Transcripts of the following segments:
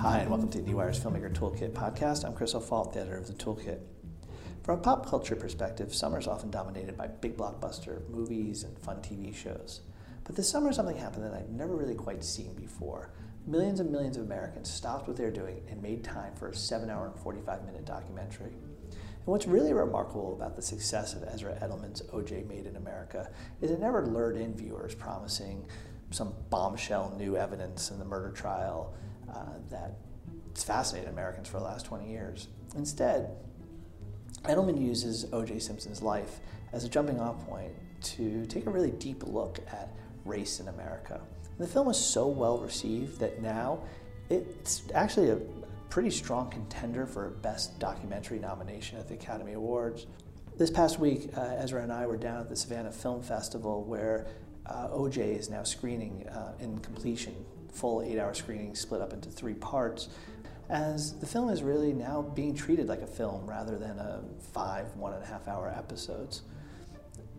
Hi, and welcome to IndieWire's Filmmaker Toolkit podcast. I'm Chris O'Falt, the editor of the Toolkit. From a pop culture perspective, summer is often dominated by big blockbuster movies and fun TV shows. But this summer, something happened that I'd never really quite seen before. Millions and millions of Americans stopped what they're doing and made time for a 7 hour and 45 minute documentary. And what's really remarkable about the success of Ezra Edelman's OJ Made in America is it never lured in viewers promising some bombshell new evidence in the murder trial uh, that has fascinated Americans for the last 20 years. Instead, Edelman uses O.J. Simpson's life as a jumping off point to take a really deep look at race in America. And the film was so well received that now it's actually a pretty strong contender for a Best Documentary nomination at the Academy Awards. This past week, uh, Ezra and I were down at the Savannah Film Festival where uh, OJ is now screening uh, in completion full eight hour screening split up into three parts, as the film is really now being treated like a film rather than a five, one and a half hour episodes.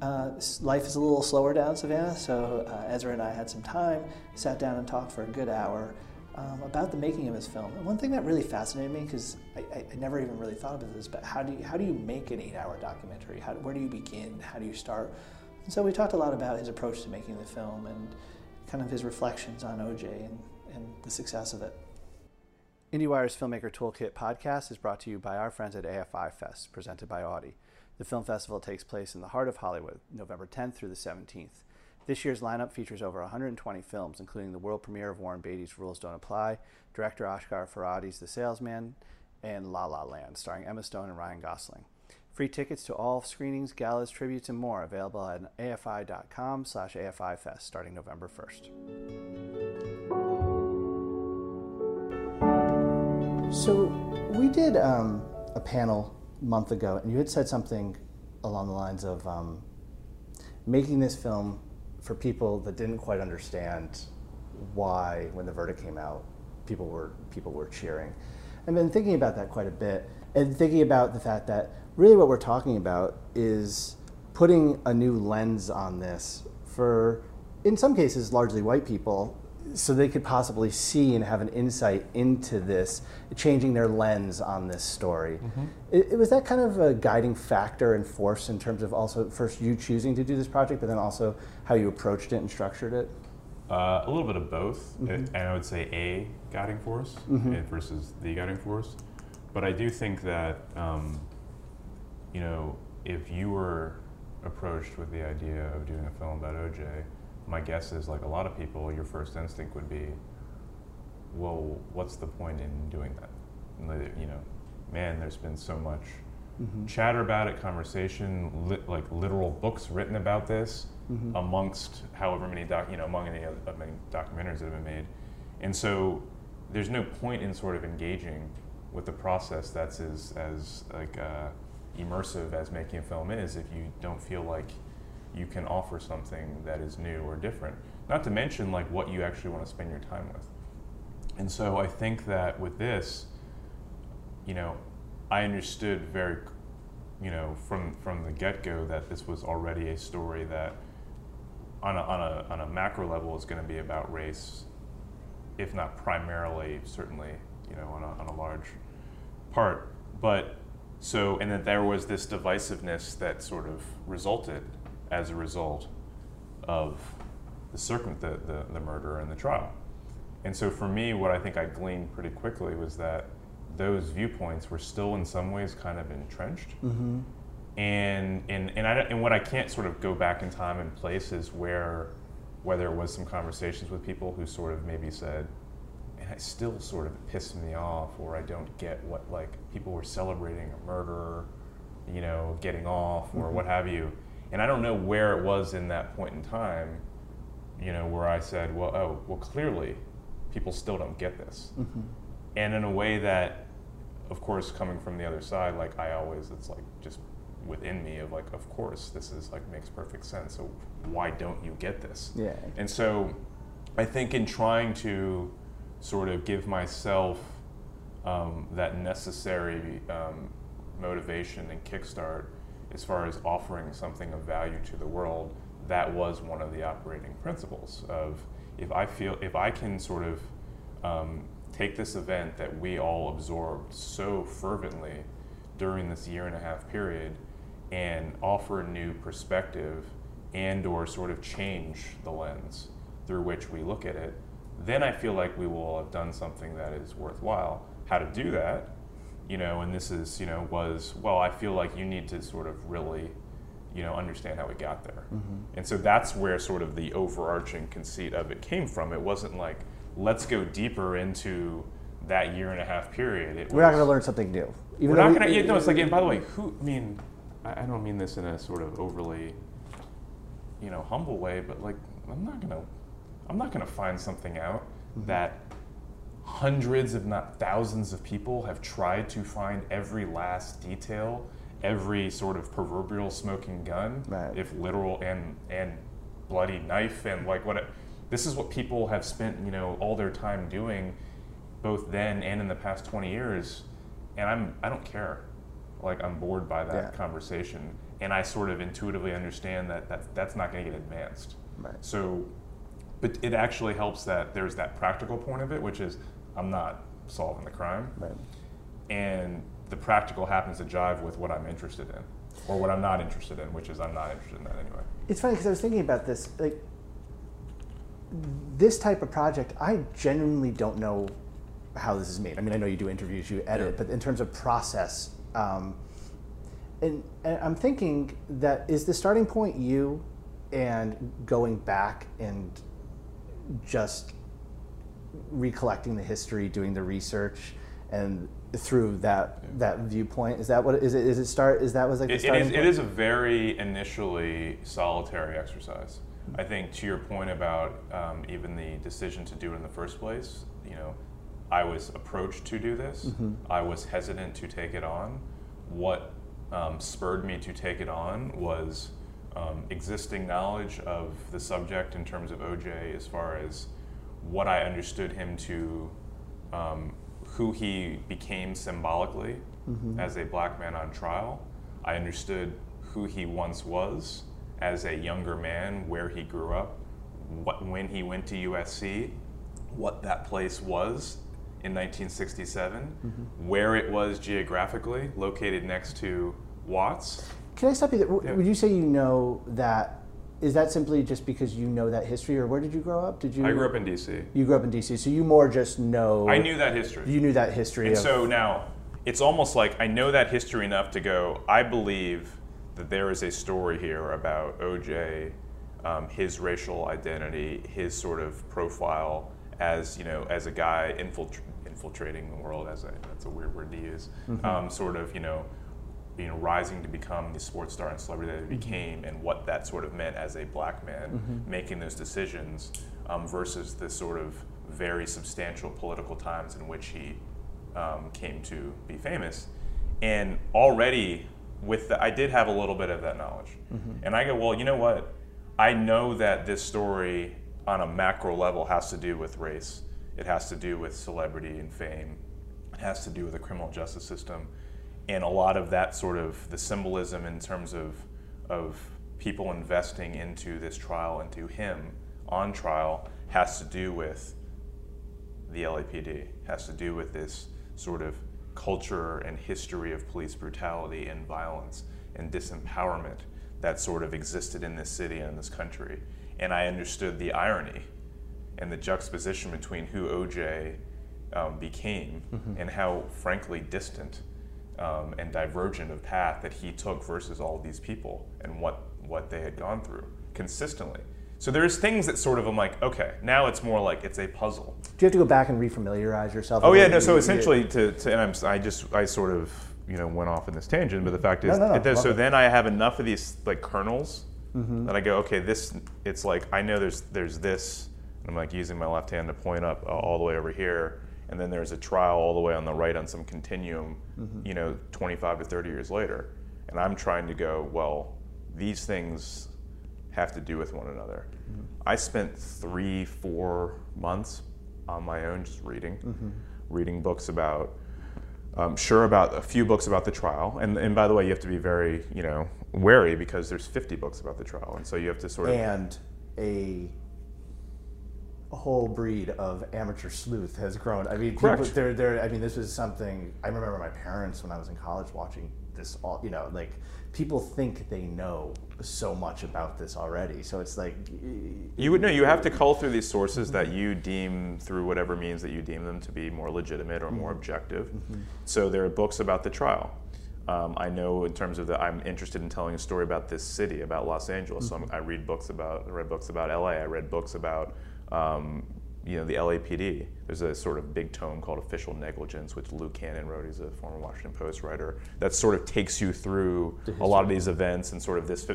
Uh, life is a little slower down Savannah, so uh, Ezra and I had some time, sat down and talked for a good hour um, about the making of his film. And one thing that really fascinated me, because I, I, never even really thought about this, but how do you, how do you make an eight hour documentary? How, where do you begin? How do you start? And so we talked a lot about his approach to making the film and kind of his reflections on OJ and, and the success of it. IndieWire's Filmmaker Toolkit podcast is brought to you by our friends at AFI Fest, presented by Audi. The film festival takes place in the heart of Hollywood, November 10th through the 17th. This year's lineup features over 120 films, including the world premiere of Warren Beatty's Rules Don't Apply, director Asghar Farhadi's The Salesman, and La La Land, starring Emma Stone and Ryan Gosling. Free tickets to all screenings, galas, tributes, and more available at afi.com slash afifest starting November 1st. So we did um, a panel a month ago, and you had said something along the lines of um, making this film for people that didn't quite understand why, when the verdict came out, people were people were cheering. I've been thinking about that quite a bit, and thinking about the fact that really what we're talking about is putting a new lens on this for, in some cases, largely white people, so they could possibly see and have an insight into this, changing their lens on this story. Mm-hmm. It, it, was that kind of a guiding factor and force in terms of also first you choosing to do this project, but then also how you approached it and structured it. Uh, a little bit of both, mm-hmm. and I would say a guiding force mm-hmm. versus the guiding force. But I do think that um, you know, if you were approached with the idea of doing a film about OJ, my guess is like a lot of people, your first instinct would be, well, what's the point in doing that? You know, man, there's been so much mm-hmm. chatter about it, conversation, li- like literal books written about this, mm-hmm. amongst however many doc, you know, among any other, many documentaries that have been made, and so there's no point in sort of engaging with the process that's as as like. Uh, immersive as making a film is if you don't feel like you can offer something that is new or different. Not to mention like what you actually want to spend your time with. And so I think that with this, you know, I understood very, you know, from from the get go that this was already a story that, on a on a on a macro level, is going to be about race, if not primarily, certainly, you know, on a on a large part. But so, and that there was this divisiveness that sort of resulted as a result of the circum the, the, the murder and the trial. And so for me, what I think I gleaned pretty quickly was that those viewpoints were still in some ways kind of entrenched. Mm-hmm. And, and, and, I, and what I can't sort of go back in time and place is where, whether it was some conversations with people who sort of maybe said, it still sort of pissed me off, or I don't get what like people were celebrating a murderer, you know, getting off or mm-hmm. what have you, and I don't know where it was in that point in time, you know, where I said, well, oh, well, clearly, people still don't get this, mm-hmm. and in a way that, of course, coming from the other side, like I always, it's like just within me of like, of course, this is like makes perfect sense. So why don't you get this? Yeah. And so, I think in trying to sort of give myself um, that necessary um, motivation and kickstart as far as offering something of value to the world that was one of the operating principles of if i feel if i can sort of um, take this event that we all absorbed so fervently during this year and a half period and offer a new perspective and or sort of change the lens through which we look at it then i feel like we will have done something that is worthwhile. How to do that you know and this is you know was well i feel like you need to sort of really you know understand how we got there. Mm-hmm. and so that's where sort of the overarching conceit of it came from. It wasn't like let's go deeper into that year and a half period. It we're was, not going to learn something new. Even we're not going to you know it's like and by the way who i mean I don't mean this in a sort of overly, you know, humble way, but like I'm not gonna, I'm not gonna find something out mm-hmm. that hundreds, if not thousands, of people have tried to find every last detail, every sort of proverbial smoking gun, right. if literal and and bloody knife and like what. It, this is what people have spent, you know, all their time doing, both then and in the past 20 years, and I'm I don't care like I'm bored by that yeah. conversation, and I sort of intuitively understand that that's, that's not going to get advanced. Right. So, but it actually helps that there's that practical point of it, which is I'm not solving the crime, right. and the practical happens to jive with what I'm interested in, or what I'm not interested in, which is I'm not interested in that anyway. It's funny because I was thinking about this, like this type of project. I genuinely don't know how this is made. I mean, I know you do interviews, you edit, yeah. but in terms of process, um, and, and, I'm thinking that is the starting point you and going back and just recollecting the history, doing the research, and through that that viewpoint is that what is it is it start is that was like it, it, is, it is a very initially solitary exercise i think to your point about um, even the decision to do it in the first place you know I was approached to do this. Mm-hmm. I was hesitant to take it on. What um, spurred me to take it on was um, existing knowledge of the subject in terms of OJ, as far as what I understood him to, um, who he became symbolically mm-hmm. as a black man on trial. I understood who he once was as a younger man, where he grew up, what, when he went to USC, what that place was in 1967, mm-hmm. where it was geographically, located next to Watts. Can I stop you there? Yeah. Would you say you know that? Is that simply just because you know that history, or where did you grow up? Did you? I grew up in D.C. You grew up in D.C., so you more just know. I knew that history. You knew that history. And of, so now, it's almost like I know that history enough to go. I believe that there is a story here about O.J., um, his racial identity, his sort of profile as you know, as a guy infiltrating infiltrating the world as a that's a weird word to use. Mm-hmm. Um, sort of you know, you know, rising to become the sports star and celebrity that he mm-hmm. became, and what that sort of meant as a black man mm-hmm. making those decisions um, versus the sort of very substantial political times in which he um, came to be famous. And already with the, I did have a little bit of that knowledge, mm-hmm. and I go, well, you know what? I know that this story on a macro level has to do with race it has to do with celebrity and fame. It has to do with the criminal justice system. And a lot of that sort of the symbolism in terms of, of people investing into this trial, into him on trial, has to do with the LAPD, has to do with this sort of culture and history of police brutality and violence and disempowerment that sort of existed in this city and in this country. And I understood the irony and the juxtaposition between who OJ um, became mm-hmm. and how, frankly, distant um, and divergent of path that he took versus all these people and what, what they had gone through consistently. So there's things that sort of I'm like, okay, now it's more like it's a puzzle. Do you have to go back and refamiliarize yourself? Oh yeah, no. So essentially, to, to and I'm, I just I sort of you know went off in this tangent, but the fact is, no, no, no. Does, so it. then I have enough of these like kernels mm-hmm. that I go, okay, this it's like I know there's there's this and I'm like using my left hand to point up uh, all the way over here, and then there's a trial all the way on the right on some continuum, mm-hmm. you know, 25 to 30 years later. And I'm trying to go, well, these things have to do with one another. Mm-hmm. I spent three, four months on my own just reading, mm-hmm. reading books about, um, sure about a few books about the trial. And, and by the way, you have to be very, you know, wary because there's 50 books about the trial. And so you have to sort of. And a a whole breed of amateur sleuth has grown. I mean, Correct. people, they're, they're, I mean, this was something I remember my parents when I was in college watching this. All you know, like people think they know so much about this already. So it's like You would know. You have to cull through these sources that you deem, through whatever means that you deem them to be more legitimate or more mm-hmm. objective. Mm-hmm. So there are books about the trial. Um, I know in terms of the, I'm interested in telling a story about this city, about Los Angeles. So mm-hmm. I'm, I read books about, I read books about LA. I read books about, um, you know, the LAPD. There's a sort of big tome called Official Negligence, which Lou Cannon wrote. He's a former Washington Post writer. That sort of takes you through a lot of these events and sort of this.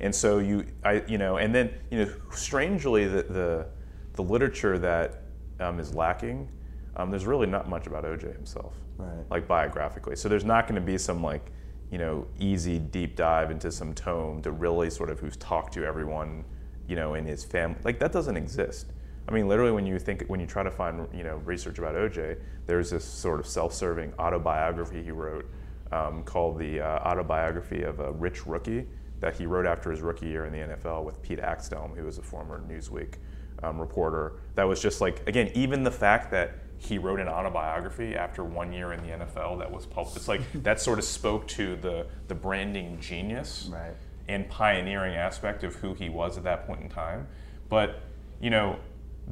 And so you, I, you know, and then you know, strangely, the the, the literature that um, is lacking. Um, there's really not much about OJ himself, Right. like biographically. So there's not going to be some like, you know, easy deep dive into some tome to really sort of who's talked to everyone, you know, in his family. Like that doesn't exist. I mean, literally, when you think when you try to find you know research about OJ, there's this sort of self-serving autobiography he wrote um, called the uh, Autobiography of a Rich Rookie that he wrote after his rookie year in the NFL with Pete Axthelm, who was a former Newsweek um, reporter. That was just like again, even the fact that he wrote an autobiography after one year in the NFL that was published. It's like that sort of spoke to the the branding genius Right. and pioneering aspect of who he was at that point in time. But you know,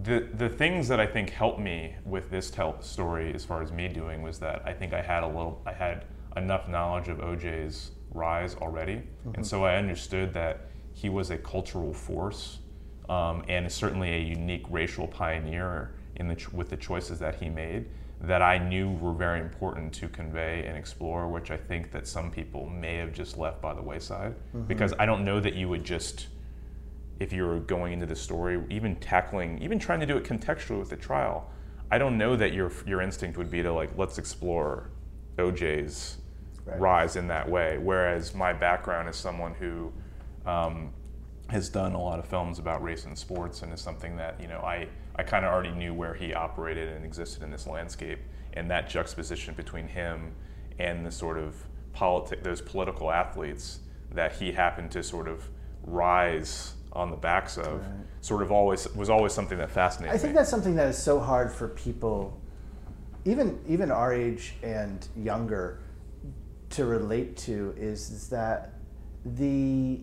the the things that I think helped me with this tell story, as far as me doing, was that I think I had a little, I had enough knowledge of OJ's rise already, and so I understood that he was a cultural force um, and is certainly a unique racial pioneer in the ch- with the choices that he made that I knew were very important to convey and explore, which I think that some people may have just left by the wayside. Because I don't know that you would just if you were going into the story, even tackling, even trying to do it contextually with the trial, I don't know that your your instinct would be to like let's explore OJ's Right. rise in that way. Whereas my background is someone who um, has done a lot of films about race and sports, and is something that you know I I kind of already knew where he operated and existed in this landscape, and that juxtaposition between him and the sort of politic those political athletes that he happened to sort of rise on the backs of Right. sort of always was always something that fascinated me. I think me. that's something that is so hard for people, even even our age and younger, to relate to is, is that the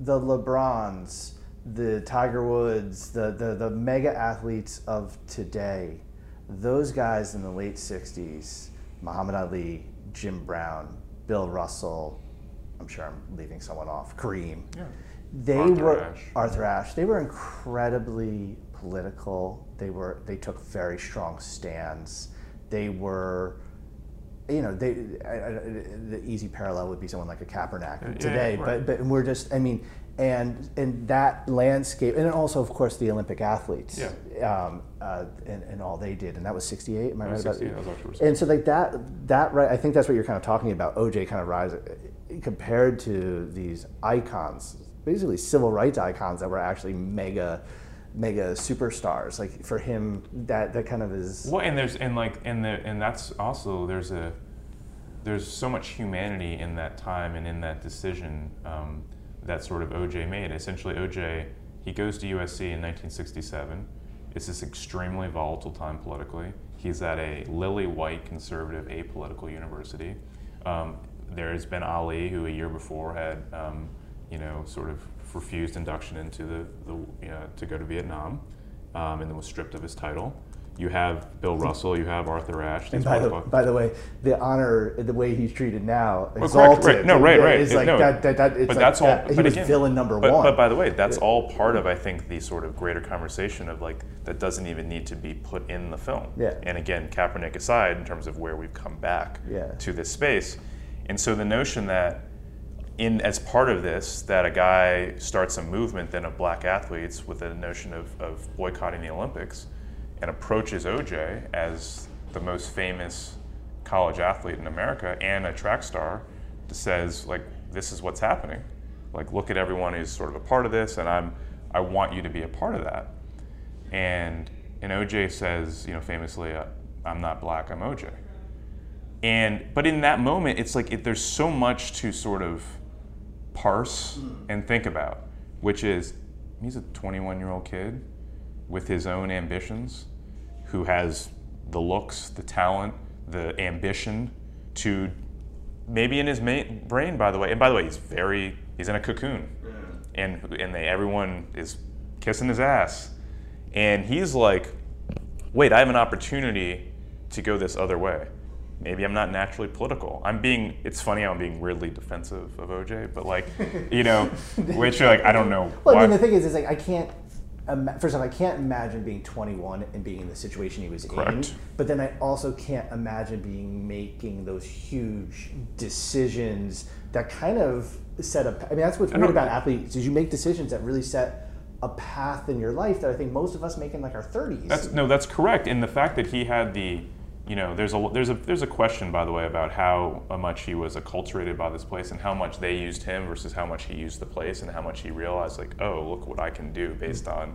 the LeBrons, the Tiger Woods, the, the the mega athletes of today, those guys in the late '60s, Muhammad Ali, Jim Brown, Bill Russell, I'm sure I'm leaving someone off, Kareem Yeah. They Arthur were Ashe. Arthur Ashe. They were incredibly political. They were they took very strong stands. They were, you know, they I, I, the easy parallel would be someone like a Kaepernick Yeah, today. right. But but we're just I mean, and and that landscape, and also of course the Olympic athletes, um, uh, and, and all they did, and that was '68. Am I right about 68, that And so like that that right, I think that's what you're kind of talking about. OJ kind of rise compared to these icons, basically civil rights icons that were actually mega mega superstars. Like for him, that that kind of is Well, and there's and like and the and that's also there's a there's so much humanity in that time and in that decision um, that sort of OJ made. Essentially, OJ he goes to USC in 1967. It's this extremely volatile time politically. He's at a lily white conservative apolitical university. Um, there has been Ali, who a year before had, um, you know, sort of refused induction into the, the you know, to go to Vietnam, um, and then was stripped of his title. You have Bill Russell, you have Arthur Ashe. And by the, by the way, the honor, the way he's treated now, Well, exalted. right. No, right, right. Is It- like no, that, that, that, it's but like that's all. that- He but was again, villain number but, one. But by the way, that's all part of I think the sort of greater conversation of like that doesn't even need to be put in the film. Yeah. And again, Kaepernick aside, in terms of where we've come back Yeah. to this space, and so the notion that in as part of this that a guy starts a movement then of black athletes with the notion of, of boycotting the Olympics and approaches OJ as the most famous college athlete in America and a track star says like this is what's happening. Like look at everyone who's sort of a part of this and I'm I want you to be a part of that. And and OJ says you know famously uh, I'm not black I'm OJ and but in that moment it's like it, there's so much to sort of parse hmm. and think about which is he's a 21 year old kid with his own ambitions, who has the looks, the talent, the ambition to maybe in his ma- brain, by the way. And by the way, he's very he's in a cocoon, and and they everyone is kissing his ass, and he's like, wait, I have an opportunity to go this other way. Maybe I'm not naturally political. I'm being. It's funny how I'm being weirdly defensive of OJ, but like, you know, which like I don't know. Well, why- I mean, the thing is, is like I can't. First off, I can't imagine being 21 and being in the situation he was in. Correct. But then I also can't imagine being making those huge decisions that kind of set up. I mean, that's what's weird about athletes is you make decisions that really set a path in your life that I think most of us make in like our 30s. That's no, that's correct. And the fact that he had the, you know, there's a there's a there's a question by the way about how much he was acculturated by this place and how much they used him versus how much he used the place and how much he realized like, oh, look what I can do based on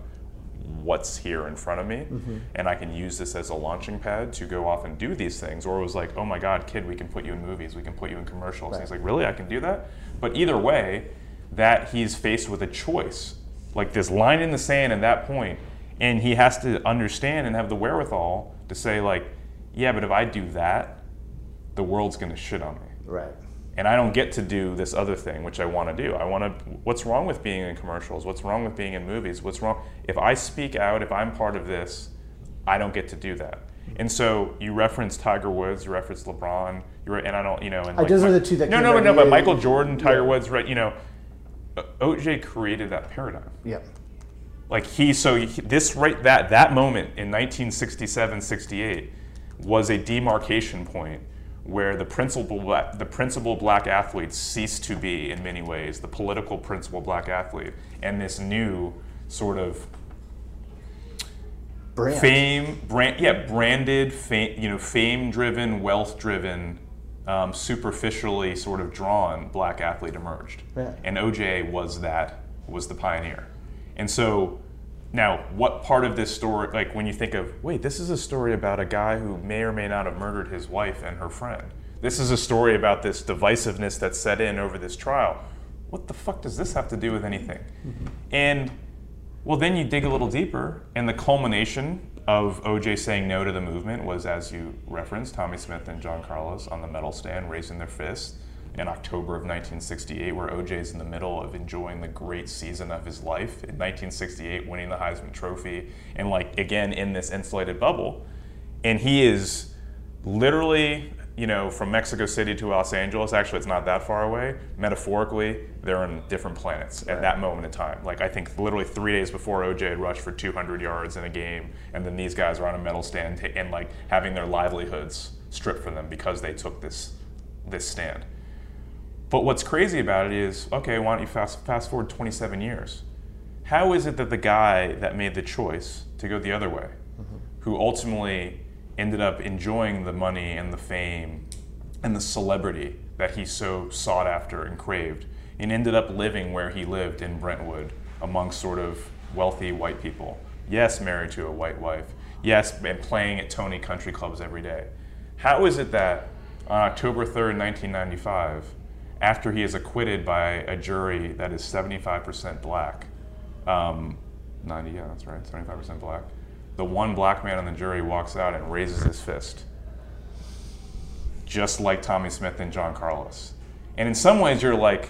what's here in front of me. Mm-hmm. And I can use this as a launching pad to go off and do these things. Or it was like oh my god kid we can put you in movies. We can put you in commercials. And he's like really? I can do that? But either way that he's faced with a choice like this line in the sand at that point and he has to understand and have the wherewithal to say like yeah but if I do that the world's going to shit on me right. and I don't get to do this other thing, which I want to do. I want to. What's wrong with being in commercials? What's wrong with being in movies? What's wrong if I speak out? If I'm part of this, I don't get to do that. And so you reference Tiger Woods, you reference LeBron, you re- and I don't, you know, and Uh, those are the two that No, no, right no, but. Michael Jordan, Tiger Yeah. Woods, right? You know, OJ created that paradigm. Yeah. Like he, so he, this right that that moment in 1967, 68 was a demarcation point where the principal black, the principal black athlete ceased to be in many ways the political principal black athlete, and this new sort of Brand. fame brand yeah branded fame you know fame driven wealth driven um, superficially sort of drawn black athlete emerged Yeah. and oj was that was the pioneer and so now what part of this story like when you think of wait this is a story about a guy who may or may not have murdered his wife and her friend. This is a story about this divisiveness that set in over this trial. What the fuck does this have to do with anything? Mm-hmm. And well, then you dig a little deeper, and the culmination of OJ saying no to the movement was, as you referenced, Tommie Smith and John Carlos on the medal stand raising their fists in October of 1968, where OJ's in the middle of enjoying the great season of his life in 1968, winning the Heisman Trophy, and like again in this insulated bubble. And he is literally, you know, from Mexico City to Los Angeles. Actually, it's not that far away. Metaphorically, they're on different planets at that moment in time. Like I think literally three days before OJ had rushed for 200 yards in a game, and then these guys are on a medal stand and like having their livelihoods stripped from them because they took this this stand. But what's crazy about it is, okay, why don't you fast fast forward 27 years? How is it that the guy that made the choice to go the other way, mm-hmm. who ultimately ended up enjoying the money and the fame and the celebrity that he so sought after and craved, and ended up living where he lived in Brentwood amongst sort of wealthy white people? Yes, married to a white wife. Yes, and playing at Tony country clubs every day. How is it that on October 3rd, 1995, after he is acquitted by a jury that is 75% black, um, 90, yeah, that's right, 75% black, the one black man on the jury walks out and raises his fist, just like Tommie Smith and John Carlos. And in some ways, you're like,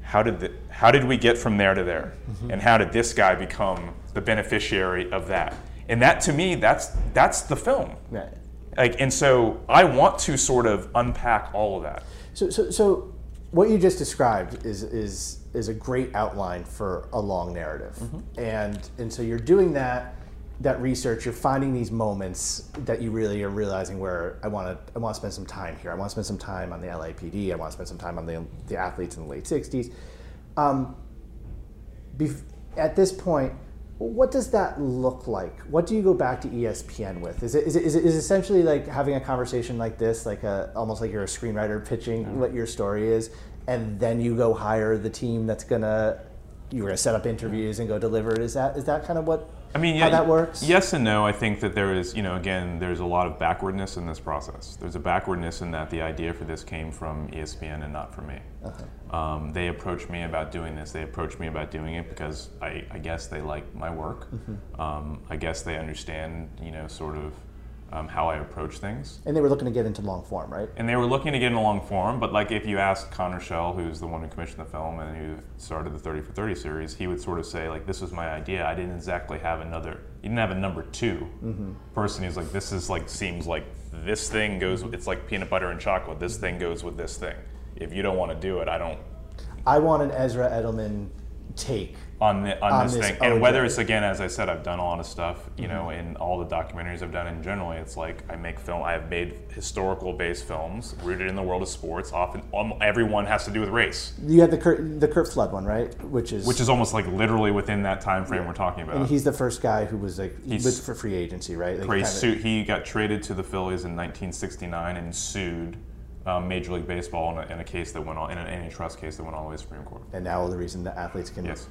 how did, the, how did we get from there to there? And how did this guy become the beneficiary of that? And that to me, that's, that's the film. Right. Like, and so I want to sort of unpack all of that. So, so, so what you just described is is is a great outline for a long narrative, and and so you're doing that that research. You're finding these moments that you really are realizing where I want to I want to spend some time here. I want to spend some time on the LAPD. I want to spend some time on the the athletes in the late '60s. Um, bef- at this point, what does that look like? What do you go back to ESPN with? Is it is it, is it essentially like having a conversation like this, like a almost like you're a screenwriter pitching mm-hmm. what your story is, and then you go hire the team that's gonna you're going to set up interviews mm-hmm. and go deliver it. Is that is that kind of what I mean, how yeah, that works? Yes and no. I think that there is, you know, again, there's a lot of backwardness in this process. There's a backwardness in that the idea for this came from ESPN and not from me. Um, they approached me about doing this. They approached me about doing it because I, I guess they like my work. Um, I guess they understand, you know, sort of um, how I approach things. And they were looking to get into long form, right? And they were looking to get in a long form, but like if you asked Connor Schell, who's the one who commissioned the film and who started the 30 for 30 series, he would sort of say like, "This was my idea. I didn't exactly have another. You didn't have a number 2 person." He's like, "This is like seems like this thing goes. It's like peanut butter and chocolate. This thing goes with this thing. If you don't want to do it, I don't." I want an Ezra Edelman take. On, the, on, On this, this thing. And whether it's again, as I said, I've done a lot of stuff. You know, Mm-hmm. in all the documentaries I've done, and generally, it's like I make film. I have made historical-based films rooted in the world of sports. Often, um, everyone has to do with race, You had the Kurt, the Curt Flood one, right? Which is which is almost like literally within that time frame we're talking about. and he's the first guy who was like he was for free agency, right? Like kinda- sued, he got traded to the Phillies in 1969 and sued um, Major League Baseball in a, in a case that went on in an antitrust case that went all the way to the Supreme Court. and now the reason that athletes can Yes.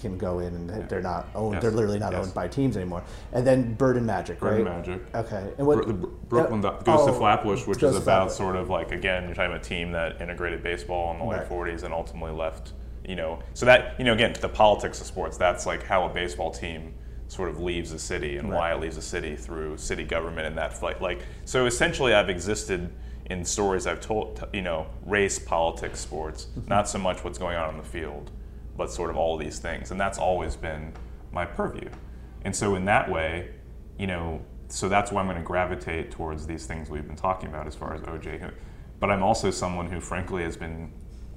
Can go in and they're not owned. Yes. They're literally not Yes. owned by teams anymore. And then Bird and Magic, Bird and right? Magic. Okay. And what Bro- Brooklyn Do- goes to oh, Flatbush, which is about Flatbush. sort of like again, you're talking about a team that integrated baseball in the late Right. 40s and ultimately left. You know, so that you know again the politics of sports. That's like how a baseball team sort of leaves a city and why it leaves a city through city government and that fight. Like so, essentially, I've existed in stories I've told. You know, race, politics, sports. Not so much what's going on on the field, but sort of all these things, and that's always been my purview. And so, in that way, you know, so that's why I'm going to gravitate towards these things we've been talking about as far as OJ. But I'm also someone who, frankly, has been,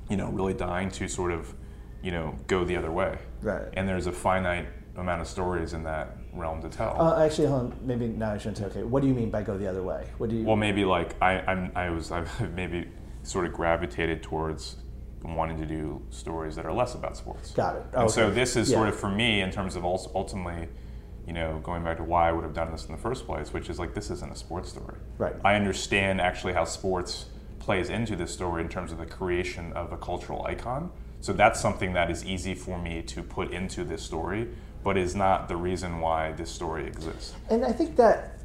you know, really dying to sort of, you know, go the other way. Right. And there's a finite amount of stories in that realm to tell. Uh, actually, hold on. Maybe now I shouldn't say. Okay, what do you mean by go the other way? What do you? well, maybe like I, I'm, I was, I've maybe sort of gravitated towards wanting to do stories that are less about sports. Got it. And so this is Yeah. sort of for me in terms of also ultimately, you know, going back to why I would have done this in the first place, which is like this isn't a sports story. Right. I understand actually how sports plays into this story in terms of the creation of a cultural icon. So that's something that is easy for me to put into this story, but is not the reason why this story exists. And I think that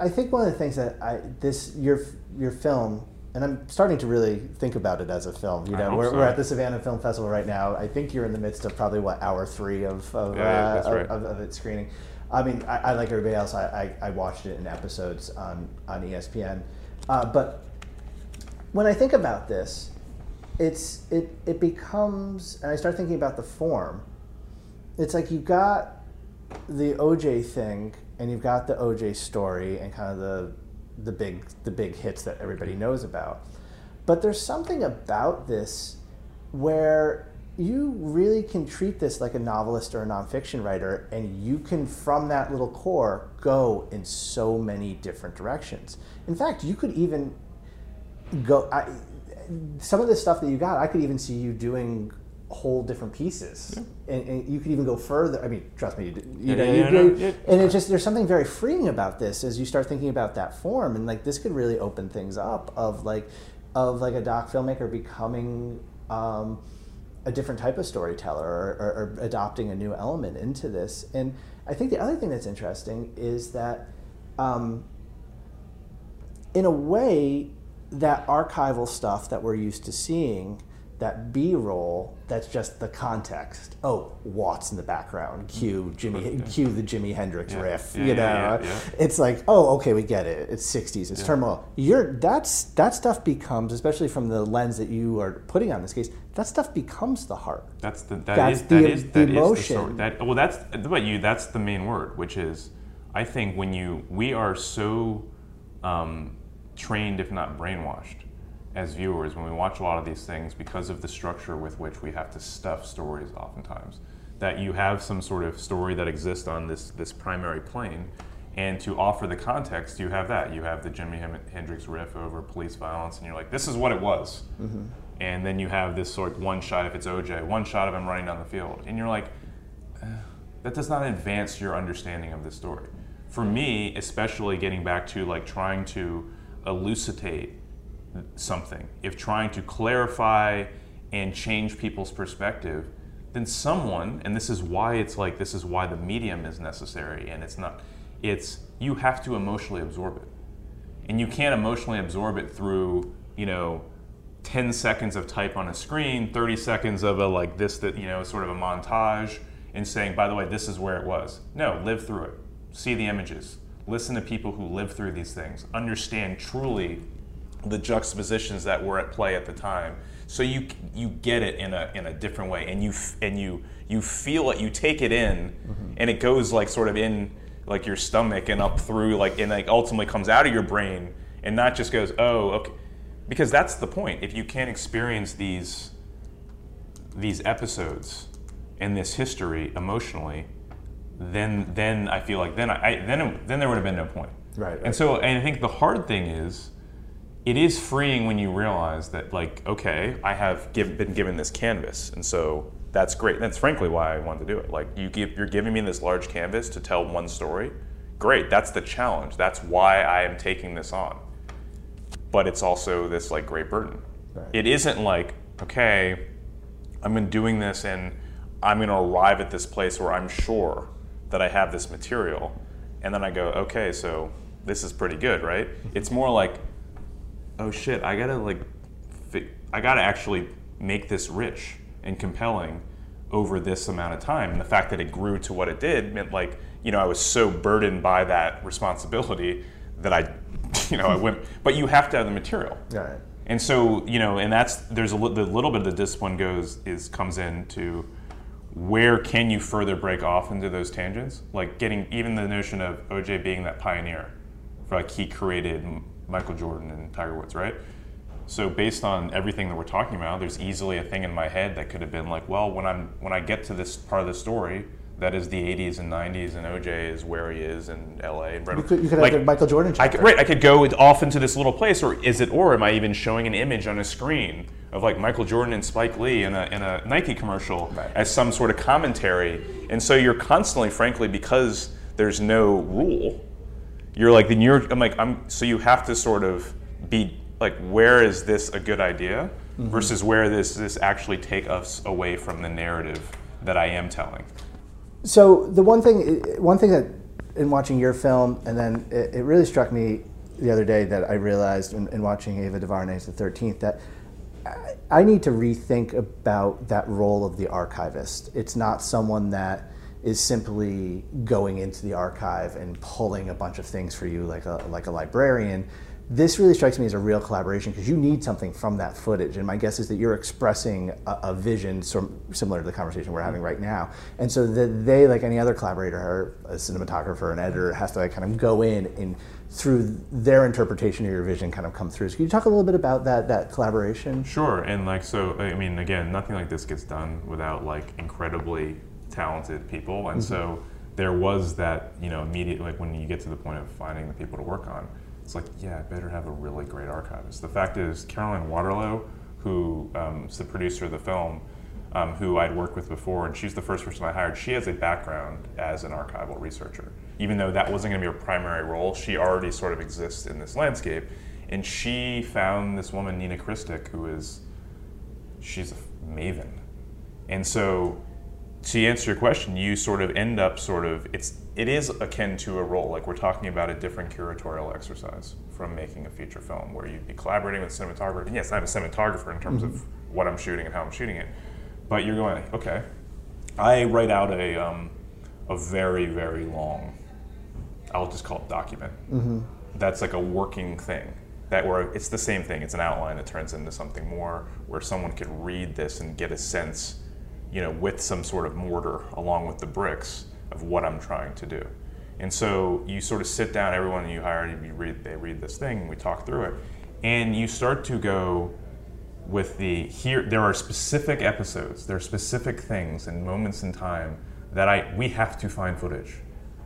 I think one of the things that I this your your film and I'm starting to really think about it as a film. You know, we're, so. we're at the Savannah Film Festival right now. I think you're in the midst of probably what hour three of of, Yeah, uh, right. of, of its screening. I mean, I, I like everybody else. I, I, I watched it in episodes on on ESPN, uh, but when I think about this, it's it it becomes, and I start thinking about the form. It's like you got the OJ thing, and you've got the OJ story, and kind of the the big the big hits that everybody knows about. But there's something about this where you really can treat this like a novelist or a nonfiction writer, and you can, from that little core, go in so many different directions. In fact, you could even go. I, some of the stuff that you got, I could even see you doing whole different pieces, and, and you could even go further. I mean, trust me, you, you Yeah, know, yeah, you yeah. and it's just there's something very freeing about this as you start thinking about that form, and like this could really open things up of like of like a doc filmmaker becoming. Um, a different type of storyteller or, or, or adopting a new element into this. And I think the other thing that's interesting is that, um, in a way, that archival stuff that we're used to seeing, that B roll, that's just the context. Oh, Watts in the background, cue Jimmy, cue the Jimi Hendrix Yeah. riff. Yeah, you know, yeah, yeah. it's like, oh, okay, we get it. It's '60s. It's turmoil. You're that's that stuff becomes, especially from the lens that you are putting on this case, that stuff becomes the heart. That's the that That's is- the- that is the that is emotion. story. That well, that's but you. That's the main word, which is, I think when you we are so um, trained, if not brainwashed, as viewers when we watch a lot of these things because of the structure with which we have to stuff stories, oftentimes that you have some sort of story that exists on this this primary plane. And to offer the context, you have that. You have the Jimi Hendrix riff over police violence, and you're like, "This is what it was." and then you have this sort of one shot if it's OJ, one shot of him running down the field, and you're like, "Eh, that does not advance your understanding of the story. For me, especially getting back to like trying to elucidate something, if trying to clarify and change people's perspective, then someone, and this is why it's like this is why the medium is necessary, and it's not, it's you have to emotionally absorb it, and you can't emotionally absorb it through you know. 10 seconds of type on a screen, 30 seconds of a like this that you know sort of a montage and saying by the way this is where it was. No, live through it. See the images. Listen to people who live through these things. Understand truly the juxtapositions that were at play at the time so you you get it in a in a different way and you and you you feel it you take it in mm-hmm. and it goes like sort of in like your stomach and up through like and like ultimately comes out of your brain and not just goes oh okay because that's the point. If you can't experience these these episodes and this history emotionally, then then I feel like then I, then it, then there would have been no point. Right, right. And so and I think the hard thing is it is freeing when you realize that like okay I have give, been given this canvas and so that's great. That's frankly why I wanted to do it. Like you give, you're giving me this large canvas to tell one story. Great. That's the challenge. That's why I am taking this on but it's also this like great burden. Right. It isn't like, okay, I'm been doing this and I'm going to arrive at this place where I'm sure that I have this material. And then I go, okay, so this is pretty good, right? It's more like, oh shit, I gotta like, fi- I gotta actually make this rich and compelling over this amount of time. And the fact that it grew to what it did meant like, you know, I was so burdened by that responsibility that I you know, I went, but you have to have the material. Right. And so, you know, and that's there's a the little bit of the discipline goes is comes into where can you further break off into those tangents? Like getting even the notion of OJ being that pioneer, for like he created Michael Jordan and Tiger Woods, right? So based on everything that we're talking about, there's easily a thing in my head that could have been like, well, when I'm when I get to this part of the story, that is the 80s and 90s, and OJ is where he is in LA. And you could, you could like, have the Michael Jordan chapter. I could, right, I could go off into this little place, or is it, or am I even showing an image on a screen of like Michael Jordan and Spike Lee in a, in a Nike commercial right. as some sort of commentary? And so you're constantly, frankly, because there's no rule, you're like, then you're, I'm like, I'm, so you have to sort of be like, where is this a good idea mm-hmm. versus where does this actually take us away from the narrative that I am telling? So the one thing, one thing that in watching your film, and then it, it really struck me the other day that I realized in, in watching Ava DuVernay's The Thirteenth that I, I need to rethink about that role of the archivist. It's not someone that is simply going into the archive and pulling a bunch of things for you like a like a librarian this really strikes me as a real collaboration because you need something from that footage. And my guess is that you're expressing a, a vision similar to the conversation we're having right now. And so that they, like any other collaborator or a cinematographer, an editor, has to like kind of go in and through their interpretation of your vision kind of come through. So can you talk a little bit about that that collaboration? Sure. And like so I mean again, nothing like this gets done without like incredibly talented people. And mm-hmm. so there was that, you know, immediate like when you get to the point of finding the people to work on it's like, yeah, I better have a really great archivist. The fact is, Caroline Waterlow, who um, is the producer of the film, um, who I'd worked with before, and she's the first person I hired. She has a background as an archival researcher. Even though that wasn't going to be her primary role, she already sort of exists in this landscape. And she found this woman, Nina Krstic, who is, she's a maven. And so to answer your question, you sort of end up sort of it's it is akin to a role. Like we're talking about a different curatorial exercise from making a feature film, where you'd be collaborating with a cinematographer. And yes, I'm a cinematographer in terms mm-hmm. of what I'm shooting and how I'm shooting it, but you're going okay. I write out a um, a very very long. I'll just call it document. Mm-hmm. That's like a working thing. That where it's the same thing. It's an outline that turns into something more, where someone could read this and get a sense you know, with some sort of mortar along with the bricks of what I'm trying to do. And so you sort of sit down, everyone you hire, you read, they read this thing, and we talk through it, and you start to go with the here. There are specific episodes, there are specific things and moments in time that I we have to find footage.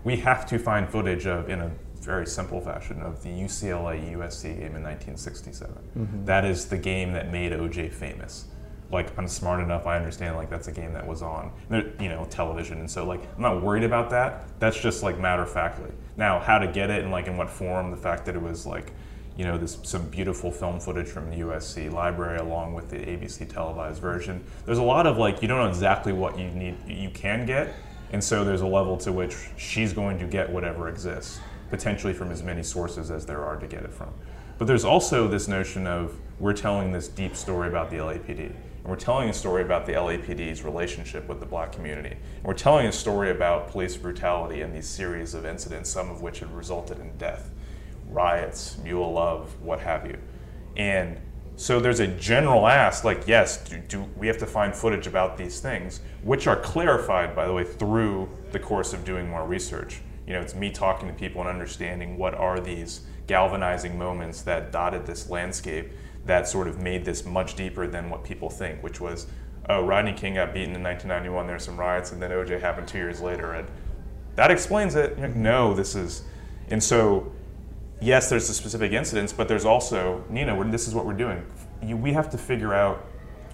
We have to find footage of in a very simple fashion of the UCLA USC game in 1967. Mm-hmm. That is the game that made OJ famous like I'm smart enough. I understand like that's a game that was on you know television, and so like I'm not worried about that. That's just like matter of factly. Now, how to get it and like in what form, the fact that it was like you know, this some beautiful film footage from the USC library along with the ABC televised version. There's a lot of like you don't know exactly what you need you can get, and so there's a level to which she's going to get whatever exists, potentially from as many sources as there are to get it from. But there's also this notion of we're telling this deep story about the LAPD. And we're telling a story about the LAPD's relationship with the black community. And we're telling a story about police brutality and these series of incidents, some of which have resulted in death riots, Eula Love, what have you. And so there's a general ask, like, yes, do, do, we have to find footage about these things, which are clarified, by the way, through the course of doing more research. You know, it's me talking to people and understanding what are these galvanizing moments that dotted this landscape that sort of made this much deeper than what people think, which was, oh, Rodney King got beaten in 1991, there's some riots, and then OJ happened two years later. And that explains it. no, this is. And so yes, there's the specific incidents, but there's also, Nina, this is what we're doing. You, we have to figure out,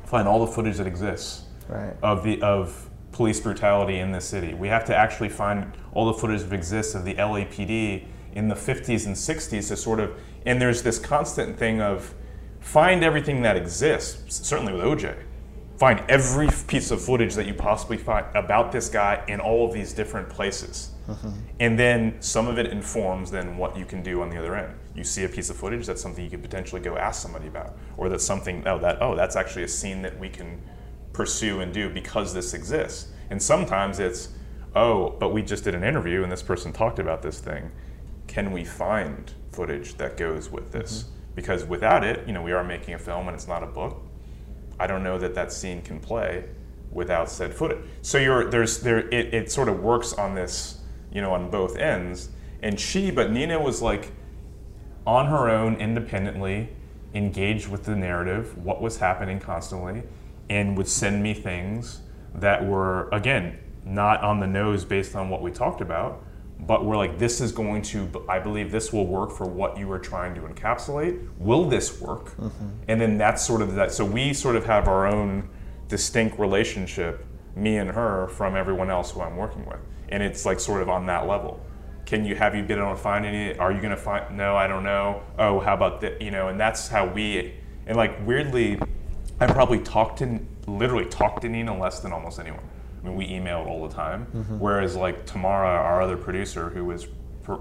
find all the footage that exists right. of the of police brutality in this city. We have to actually find all the footage that exists of the LAPD in the 50s and 60s to sort of, and there's this constant thing of find everything that exists, certainly with OJ. Find every piece of footage that you possibly find about this guy in all of these different places Mm-hmm. And then some of it informs then what you can do on the other end. You see a piece of footage, that's something you could potentially go ask somebody about. Or that's something, oh, that, oh, that's actually a scene that we can pursue and do because this exists. And sometimes it's, oh, but we just did an interview and this person talked about this thing. Can we find footage that goes with this? Mm-hmm. Because without it, you know, we are making a film and it's not a book. I don't know that that scene can play without said footage. So you're, there's, there, it, it sort of works on this you know, on both ends. And she, but Nina was like on her own, independently, engaged with the narrative, what was happening constantly, and would send me things that were, again, not on the nose based on what we talked about, but we're like, this is going to, I believe this will work for what you are trying to encapsulate. Will this work? Mm-hmm. And then that's sort of that. So we sort of have our own distinct relationship, me and her, from everyone else who I'm working with and it's like sort of on that level. Can you have you been able to find any? Are you going to find? No, I don't know. Oh, how about that? You know, and that's how we. And like weirdly, I probably talked to literally talked to Nina less than almost anyone. I mean, we emailed all the time. Mm-hmm. Whereas like Tamara, our other producer, who was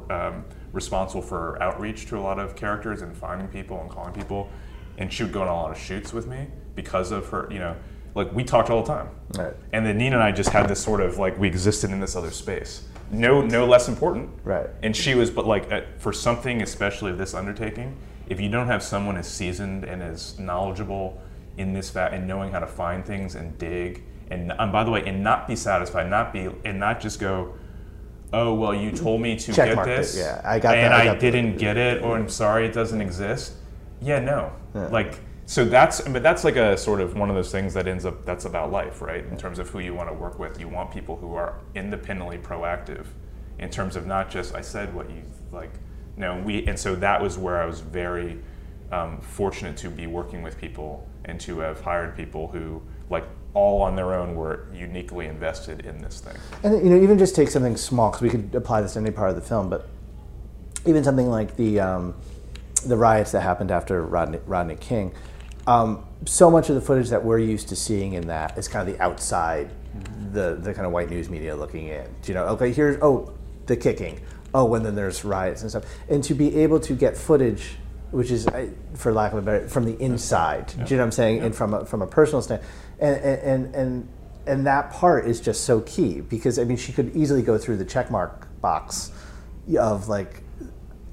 um, responsible for outreach to a lot of characters and finding people and calling people, and she would go on a lot of shoots with me because of her. You know, like we talked all the time. Right. And then Nina and I just had this sort of like we existed in this other space. No, no less important. Right. And she was, but like uh, for something, especially of this undertaking, if you don't have someone as seasoned and as knowledgeable in this fat and knowing how to find things and dig and, and by the way, and not be satisfied, not be and not just go, oh well, you told me to Check get this, it. yeah, I got and that, I, I didn't the, get it, or I'm sorry, it doesn't exist. Yeah, no, yeah. like so that's but that's like a sort of one of those things that ends up that's about life right in terms of who you want to work with you want people who are independently proactive in terms of not just i said what you like no we and so that was where i was very um, fortunate to be working with people and to have hired people who like all on their own were uniquely invested in this thing and you know even just take something small because we could apply this to any part of the film but even something like the um, the riots that happened after rodney, rodney king um, so much of the footage that we're used to seeing in that is kind of the outside, the the kind of white news media looking in. You know, okay, here's oh the kicking, oh, and then there's riots and stuff, and to be able to get footage, which is, for lack of a better, from the inside. Yeah. Do you know what I'm saying? Yeah. And from a, from a personal stand, and and and and that part is just so key because I mean she could easily go through the checkmark box of like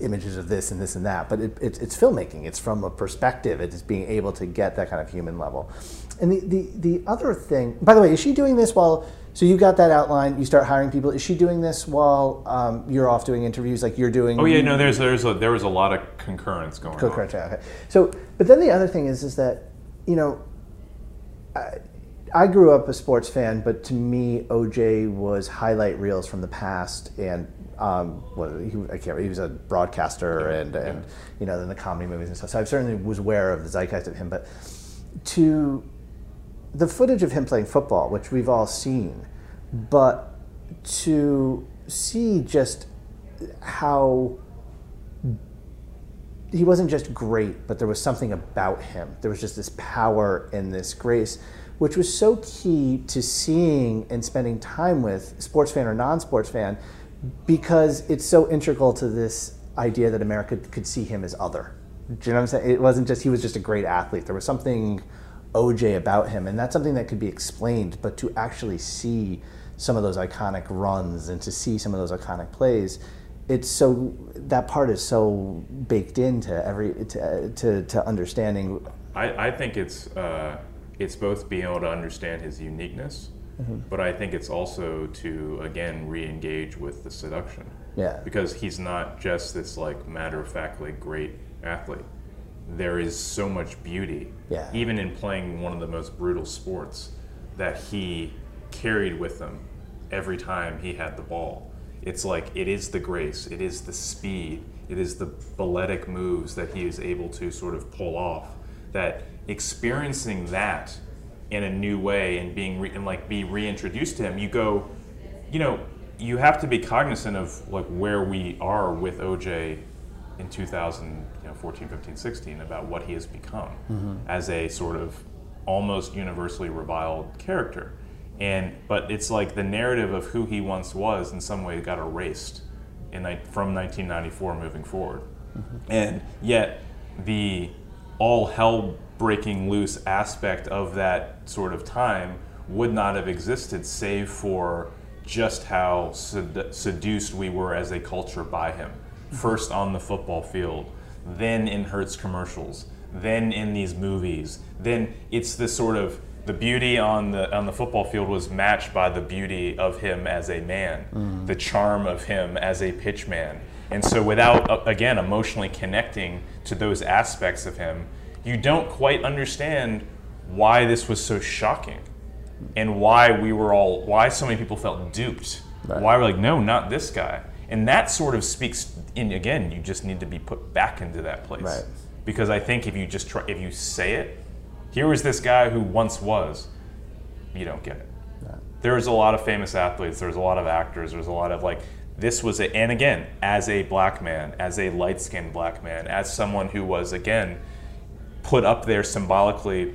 images of this and this and that, but it, it, it's filmmaking. It's from a perspective. It is being able to get that kind of human level. And the, the, the other thing, by the way, is she doing this while, so you got that outline, you start hiring people. Is she doing this while um, you're off doing interviews like you're doing? Oh yeah, no, there's, there's a, there was a lot of concurrence going concurrence, on. Okay. So, but then the other thing is, is that, you know, I, I grew up a sports fan, but to me, OJ was highlight reels from the past and um, well, he, I can't, he was a broadcaster and, and you know, then the comedy movies and stuff. So I certainly was aware of the zeitgeist of him. But to the footage of him playing football, which we've all seen, but to see just how he wasn't just great, but there was something about him. There was just this power and this grace, which was so key to seeing and spending time with, sports fan or non sports fan, because it's so integral to this idea that America could see him as other. Do you know what I'm saying? It wasn't just he was just a great athlete. There was something OJ about him, and that's something that could be explained. But to actually see some of those iconic runs and to see some of those iconic plays, it's so that part is so baked into every to to, to understanding. I, I think it's uh, it's both being able to understand his uniqueness, mm-hmm. but I think it's also to again re-engage with the seduction. Yeah. Because he's not just this like matter of factly great athlete. There is so much beauty, yeah. even in playing one of the most brutal sports, that he carried with him every time he had the ball. It's like it is the grace, it is the speed, it is the balletic moves that he is able to sort of pull off. That experiencing that in a new way and being re- and like be reintroduced to him, you go, you know, you have to be cognizant of like where we are with OJ in 2014, 15, 16 about what he has become mm-hmm. as a sort of almost universally reviled character. And but it's like the narrative of who he once was in some way got erased in from 1994 moving forward. Mm-hmm. And yet the all hell breaking loose aspect of that sort of time would not have existed save for just how sed- seduced we were as a culture by him. First on the football field, then in Hertz commercials, then in these movies. Then it's this sort of the beauty on the on the football field was matched by the beauty of him as a man, mm. the charm of him as a pitchman. And so without uh, again emotionally connecting to those aspects of him, you don't quite understand why this was so shocking and why we were all why so many people felt duped. Right. Why we're like, no, not this guy. And that sort of speaks in again, you just need to be put back into that place. Right. Because I think if you just try if you say it, here was this guy who once was, you don't get it. Right. There's a lot of famous athletes, there's a lot of actors, there's a lot of like this was it and again, as a black man, as a light skinned black man, as someone who was again put up there symbolically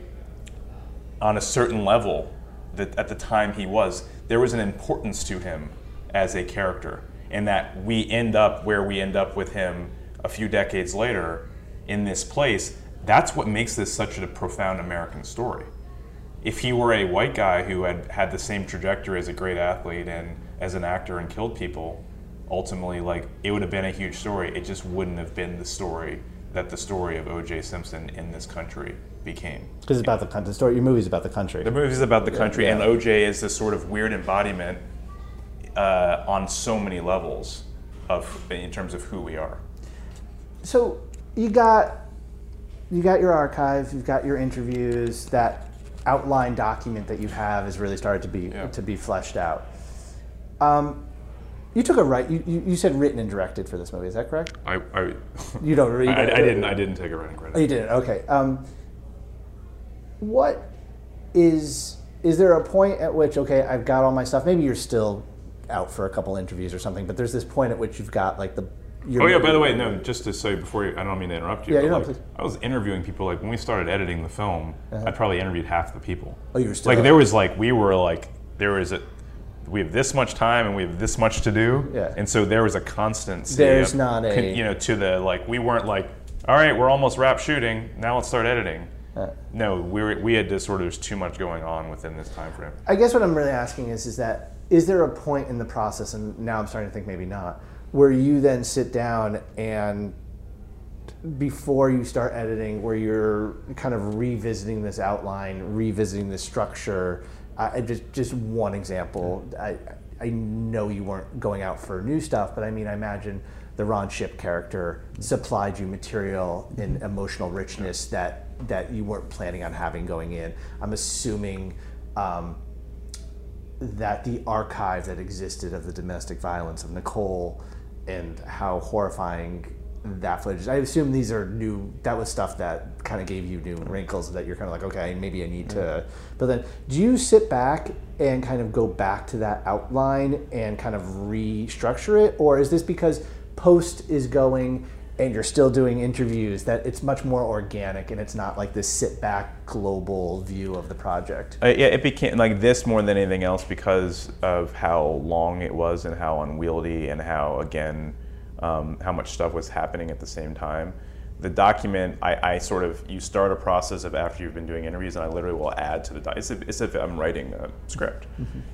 on a certain level that at the time he was, there was an importance to him as a character, and that we end up where we end up with him a few decades later in this place. That's what makes this such a profound American story. If he were a white guy who had had the same trajectory as a great athlete and as an actor and killed people, ultimately, like it would have been a huge story. It just wouldn't have been the story that the story of O.J. Simpson in this country became. Because it's about the country. The story. Your movie's about the country. The movie's about the country, yeah. and O.J. is this sort of weird embodiment uh, on so many levels of in terms of who we are. So you got you got your archive, you've got your interviews. That outline document that you have has really started to be yeah. to be fleshed out. Um, you took a right. You, you, you, said written and directed for this movie. Is that correct? I, I you don't. read. I, I, didn't. I didn't take a writing credit. Oh, you didn't. Okay. Um, what is is there a point at which okay, I've got all my stuff. Maybe you're still out for a couple interviews or something, but there's this point at which you've got like the. Oh yeah. By the way, no. Just to say before you, I don't mean to interrupt you. Yeah, you like, I was interviewing people. Like when we started editing the film, uh-huh. I probably interviewed half the people. Oh, you were still like there was like we were like there was a we have this much time and we have this much to do. Yeah. And so there was a constancy. There's of, not a you know to the like we weren't like all right we're almost wrapped shooting now let's start editing. Uh, no, we were, we had to sort of there's too much going on within this time frame. I guess what I'm really asking is is that is there a point in the process and now I'm starting to think maybe not where you then sit down and before you start editing where you're kind of revisiting this outline, revisiting this structure I, just just one example. I I know you weren't going out for new stuff, but I mean, I imagine the Ron Shipp character supplied you material and emotional richness that that you weren't planning on having going in. I'm assuming um, that the archive that existed of the domestic violence of Nicole and how horrifying that footage. Is. I assume these are new. That was stuff that kind of gave you new wrinkles that you're kind of like, okay, maybe I need to. Mm-hmm. But then, do you sit back and kind of go back to that outline and kind of restructure it, or is this because post is going and you're still doing interviews that it's much more organic and it's not like this sit back global view of the project Uh, yeah, it became like this more than anything else because of how long it was and how unwieldy and how again um, how much stuff was happening at the same time. The document, I, I sort of you start a process of after you've been doing interviews, and I literally will add to the doc. It's, it's if I'm writing a script,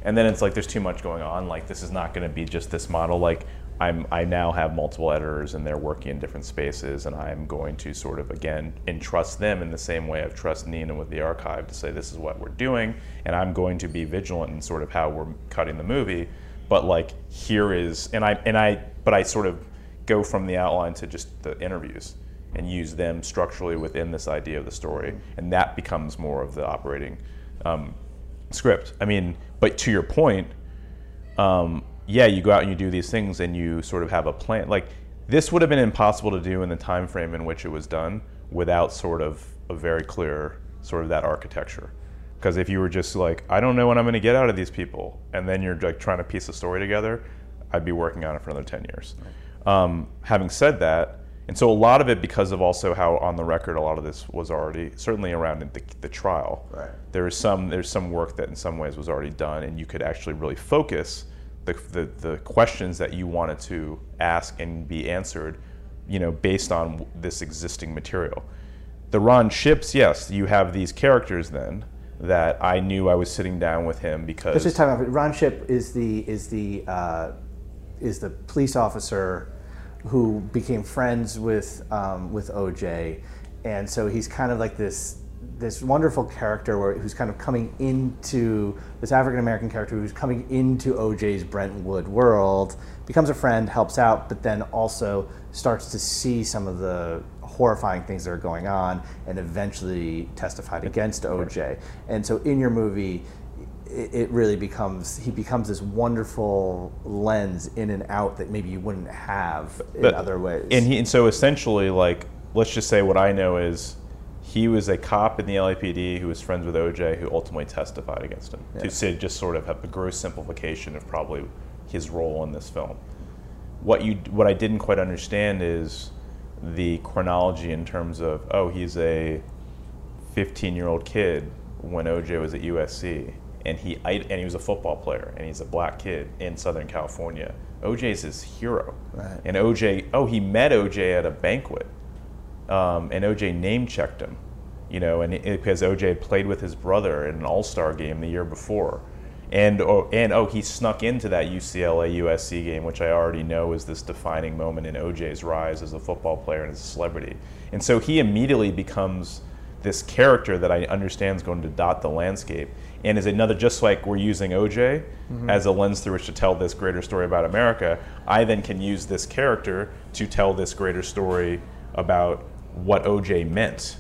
and then it's like there's too much going on. Like this is not going to be just this model. Like I'm I now have multiple editors and they're working in different spaces, and I'm going to sort of again entrust them in the same way I've trust Nina with the archive to say this is what we're doing, and I'm going to be vigilant in sort of how we're cutting the movie. But like here is, and I and I, but I sort of go from the outline to just the interviews and use them structurally within this idea of the story, and that becomes more of the operating um, script. I mean, but to your point, um, yeah, you go out and you do these things, and you sort of have a plan. Like this would have been impossible to do in the time frame in which it was done without sort of a very clear sort of that architecture. Because if you were just like, I don't know what I'm going to get out of these people, and then you're like trying to piece a story together, I'd be working on it for another ten years. Um, having said that, and so a lot of it because of also how on the record a lot of this was already certainly around the, the trial. Right. There is some there's some work that in some ways was already done, and you could actually really focus the, the, the questions that you wanted to ask and be answered, you know, based on this existing material. The Ron Shipps, yes, you have these characters then that I knew I was sitting down with him because Let's just time out. Ron Shipp is the is the uh, is the police officer who became friends with um, with OJ, and so he's kind of like this this wonderful character where, who's kind of coming into this African American character who's coming into OJ's Brentwood world, becomes a friend, helps out, but then also starts to see some of the horrifying things that are going on, and eventually testified against OJ. And so in your movie, it, really becomes he becomes this wonderful lens in and out that maybe you wouldn't have in But- other ways. And he and so essentially, like, let's just say what I know is he was a cop in the LAPD who was friends with OJ, who ultimately testified against him. To say just sort of have a gross simplification of probably his role in this film. What you what I didn't quite understand is the chronology in terms of oh he's a 15 year old kid when OJ was at USC and he and he was a football player and he's a black kid in Southern California. OJ's his hero. Right. And OJ, oh, he met OJ at a banquet, um, and OJ name checked him, you know, and it, because OJ played with his brother in an All Star game the year before, and oh, and oh, he snuck into that UCLA USC game, which I already know is this defining moment in OJ's rise as a football player and as a celebrity, and so he immediately becomes this character that I understand is going to dot the landscape, and is another just like we're using OJ as a lens through which to tell this greater story about America. I then can use this character to tell this greater story about what OJ meant,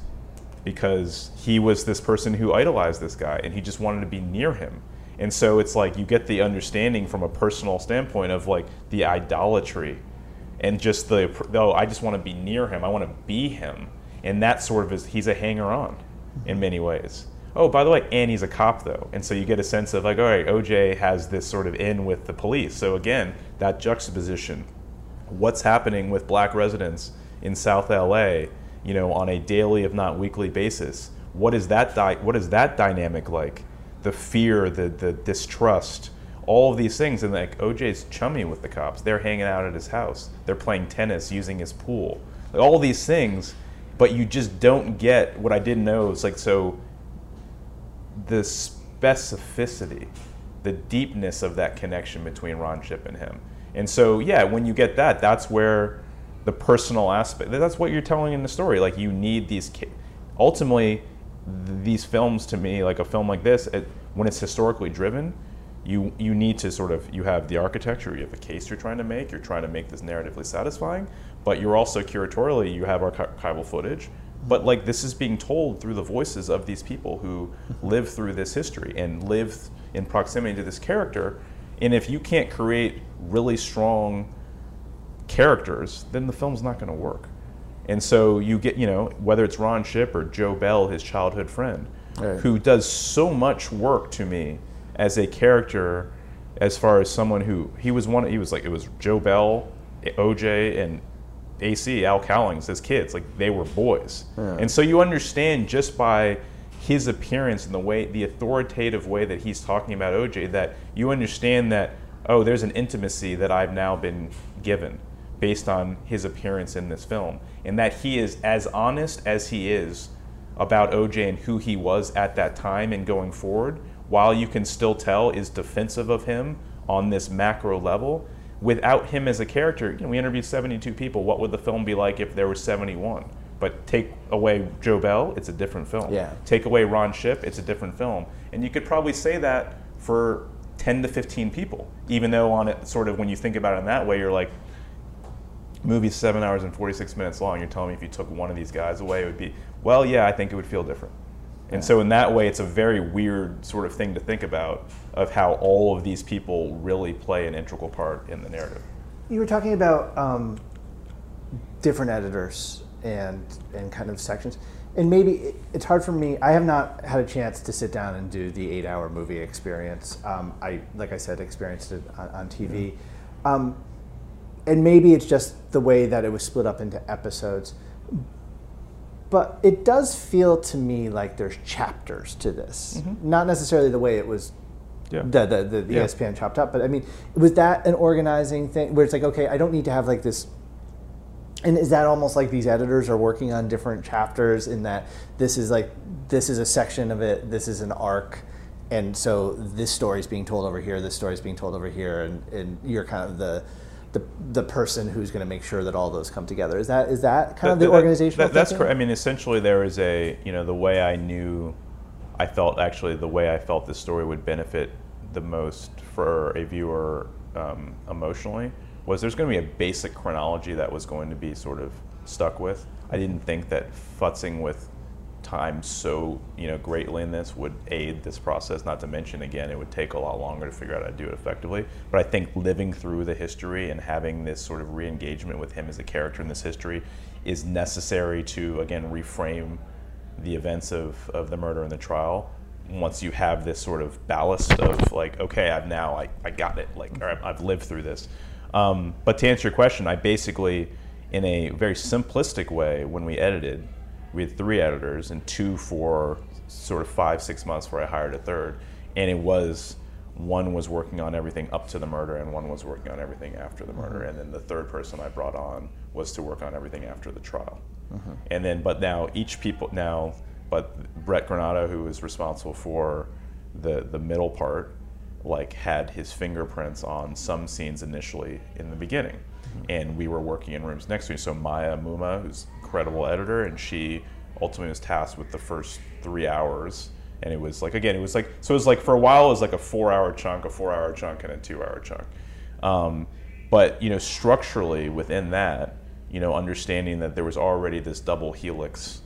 because he was this person who idolized this guy, and he just wanted to be near him. And so it's like you get the understanding from a personal standpoint of like the idolatry and just the oh i just want to be near him. I want to be him. And that sort of is he's a hanger on in many ways. Oh by the way and he's a cop though. And so you get a sense of like all right oj has this sort of in with the police. So again that juxtaposition. What's happening with black residents in south la you know on a daily if not weekly basis what is that di- what is that dynamic like the fear the the distrust all of these things and like OJ's chummy with the cops. They're hanging out at his house. They're playing tennis, using his pool. Like all these things, but you just don't get what I didn't know. It's like so the specificity, the deepness of that connection between Ron Shipp and him. And so yeah, when you get that, that's where the personal aspect that's what you're telling in the story. Like you need these ca- ultimately th- these films to me, like a film like this, it, when it's historically driven, you you need to sort of you have the architecture, you have a case you're trying to make, you're trying to make this narratively satisfying, but you're also curatorially you have archival footage. But like this is being told through the voices of these people who mm-hmm. live through this history and live in proximity to this character. And if you can't create really strong characters, then the film's not going to work. And so you get, you know, whether it's Ron Shipp or Joe Bell, his childhood friend, Right. who does so much work to me as a character, as far as someone who he was one, he was like it was Joe Bell, OJ, and AC Al Cowlings as kids, like they were boys, and so you understand just by his appearance and the way the authoritative way that he's talking about OJ that you understand that oh there's an intimacy that I've now been given based on his appearance in this film and that he is as honest as he is about OJ and who he was at that time and going forward while you can still tell is defensive of him on this macro level without him as a character you know, we interviewed 72 people what would the film be like if there were 71 but take away Joe Bell, it's a different film. Yeah. Take away Ron Shipp, it's a different film. And you could probably say that for 10 to 15 people, even though on it, sort of when you think about it in that way, you're like, movie's seven hours and 46 minutes long. You're telling me if you took one of these guys away, it would be, well, yeah, I think it would feel different. And so in that way, it's a very weird sort of thing to think about of how all of these people really play an integral part in the narrative. You were talking about um, different editors and and kind of sections, and maybe it, it's hard for me. I have not had a chance to sit down and do the eight-hour movie experience. Um, I, like I said, experienced it on, on TV, um, and maybe it's just the way that it was split up into episodes. But it does feel to me like there's chapters to this, mm-hmm. not necessarily the way it was Yeah. the the, the, the Yeah. ESPN chopped up. But I mean, was that an organizing thing where it's like, okay, I don't need to have like this. And is that almost like these editors are working on different chapters in that this is like this is a section of it, this is an arc, and so this story is being told over here, this story is being told over here, and, and you're kind of the the, the person who's going to make sure that all those come together. Is that is that kind of the That- that- organizational? that- that's correct. I mean, essentially, there is a you know the way I knew, I felt actually the way I felt this story would benefit the most for a viewer um, emotionally was there's going to be a basic chronology that was going to be sort of stuck with. I didn't think that futzing with time so you know greatly in this would aid this process. Not to mention, again, it would take a lot longer to figure out how to do it effectively. But I think living through the history and having this sort of re-engagement with him as a character in this history is necessary to again reframe the events of, of the murder and the trial once you have this sort of ballast of like okay i've now i, I got it like or I've- i've lived through this um, but to answer your question i basically in a very simplistic way when we edited we had three editors and two for sort of five six months where i hired a third. And it was one was working on everything up to the murder and one was working on everything after the murder. Mm-hmm. And then the third person i brought on was to work on everything after the trial. Mm-hmm. And then but now each people now but Bret Granato who was responsible for the the middle part like had his fingerprints on some scenes initially in the beginning. Mm-hmm. And we were working in rooms next to each so Maya Mumma who's incredible editor and she ultimately was tasked with the first three hours and it was like again it was like so it was like for a while it was like a four hour chunk a four hour chunk and a two hour chunk um, but you know structurally within that you know understanding that there was already this double helix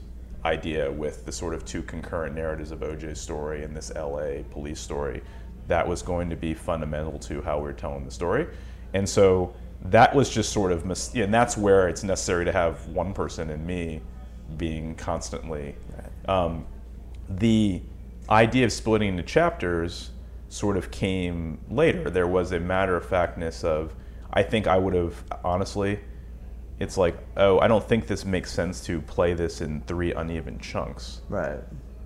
idea with the sort of two concurrent narratives of OJ's story and this LA police story that was going to be fundamental to how we are telling the story. And so that was just sort of, mis- and that's where it's necessary to have one person and me being constantly. Um, the idea of splitting into chapters sort of came later. There was a matter of factness of, I think I would have, honestly, it's like, oh, I don't think this makes sense to play this in three uneven chunks. right.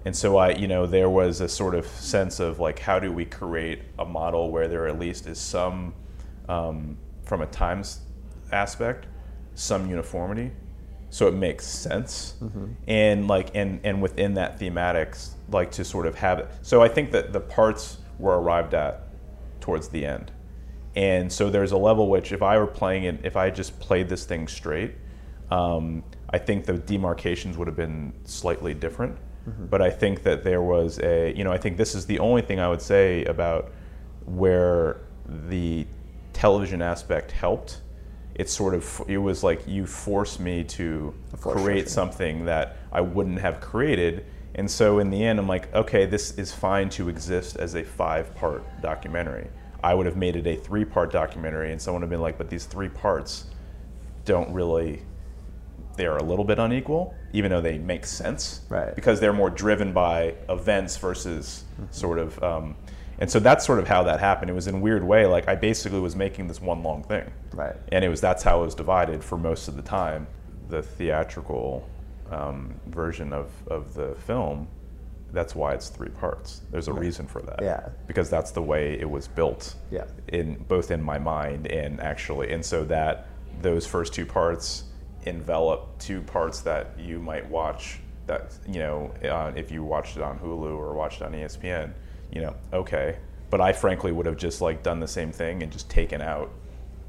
And so I, you know, there was a sort of sense of like, how do we create a model where there at least is some, um, from a times aspect, some uniformity, so it makes sense, and like, and and within that thematics, like to sort of have it. So I think that the parts were arrived at towards the end, and so there's a level which, if I were playing it, if I just played this thing straight, um, I think the demarcations would have been slightly different. But I think that there was a, you know, I think this is the only thing I would say about where the television aspect helped. It sort of, it was like you forced me to force create something that I wouldn't have created. And so in the end, I'm like, okay, this is fine to exist as a five part documentary. I would have made it a three part documentary, and someone would have been like, but these three parts don't really they're a little bit unequal, even though they make sense, Right. Because they're more driven by events versus sort of. Um, And so that's sort of how that happened. It was in a weird way. Like I basically was making this one long thing, Right. and it was that's how it was divided for most of the time. The theatrical um, version of of the film, that's why it's three parts. There's a reason for that. Yeah. Because that's the way it was built. Yeah. In both in my mind and actually, and so that those first two parts envelop two parts that you might watch. That you know, uh, if you watched it on Hulu or watched it on ESPN, you know, okay. But I frankly would have just like done the same thing and just taken out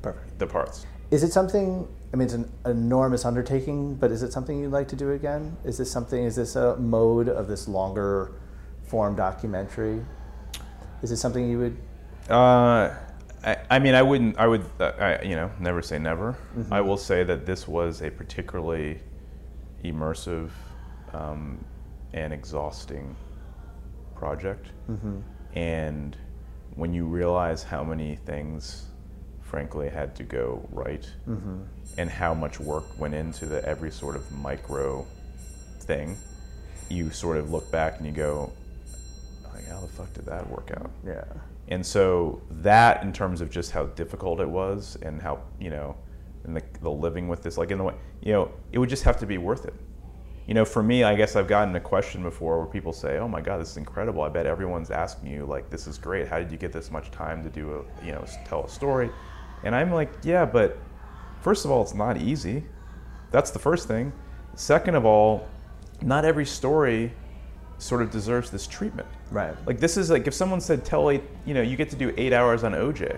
Perfect. the parts. Is it something? I mean, it's an enormous undertaking, but is it something you'd like to do again? Is this something? Is this a mode of this longer form documentary? Is this something you would? Uh, I, I mean, I wouldn't. I would. Uh, I, you know, never say never. I will say that this was a particularly immersive um, and exhausting project, mm-hmm. and when you realize how many things, frankly, had to go right, mm-hmm. and how much work went into the every sort of micro thing, you sort of look back and you go, like, how the fuck did that work out? Yeah. And so that, in terms of just how difficult it was, and how you know, and the, the living with this, like in the way, you know, it would just have to be worth it. You know, for me, I guess I've gotten a question before where people say, "Oh my God, this is incredible! I bet everyone's asking you like, this is great. How did you get this much time to do a, you know, tell a story?" And I'm like, "Yeah, but first of all, it's not easy. That's the first thing. Second of all, not every story sort of deserves this treatment." Right. Like this is like if someone said tell eight, you know, you get to do eight hours on OJ.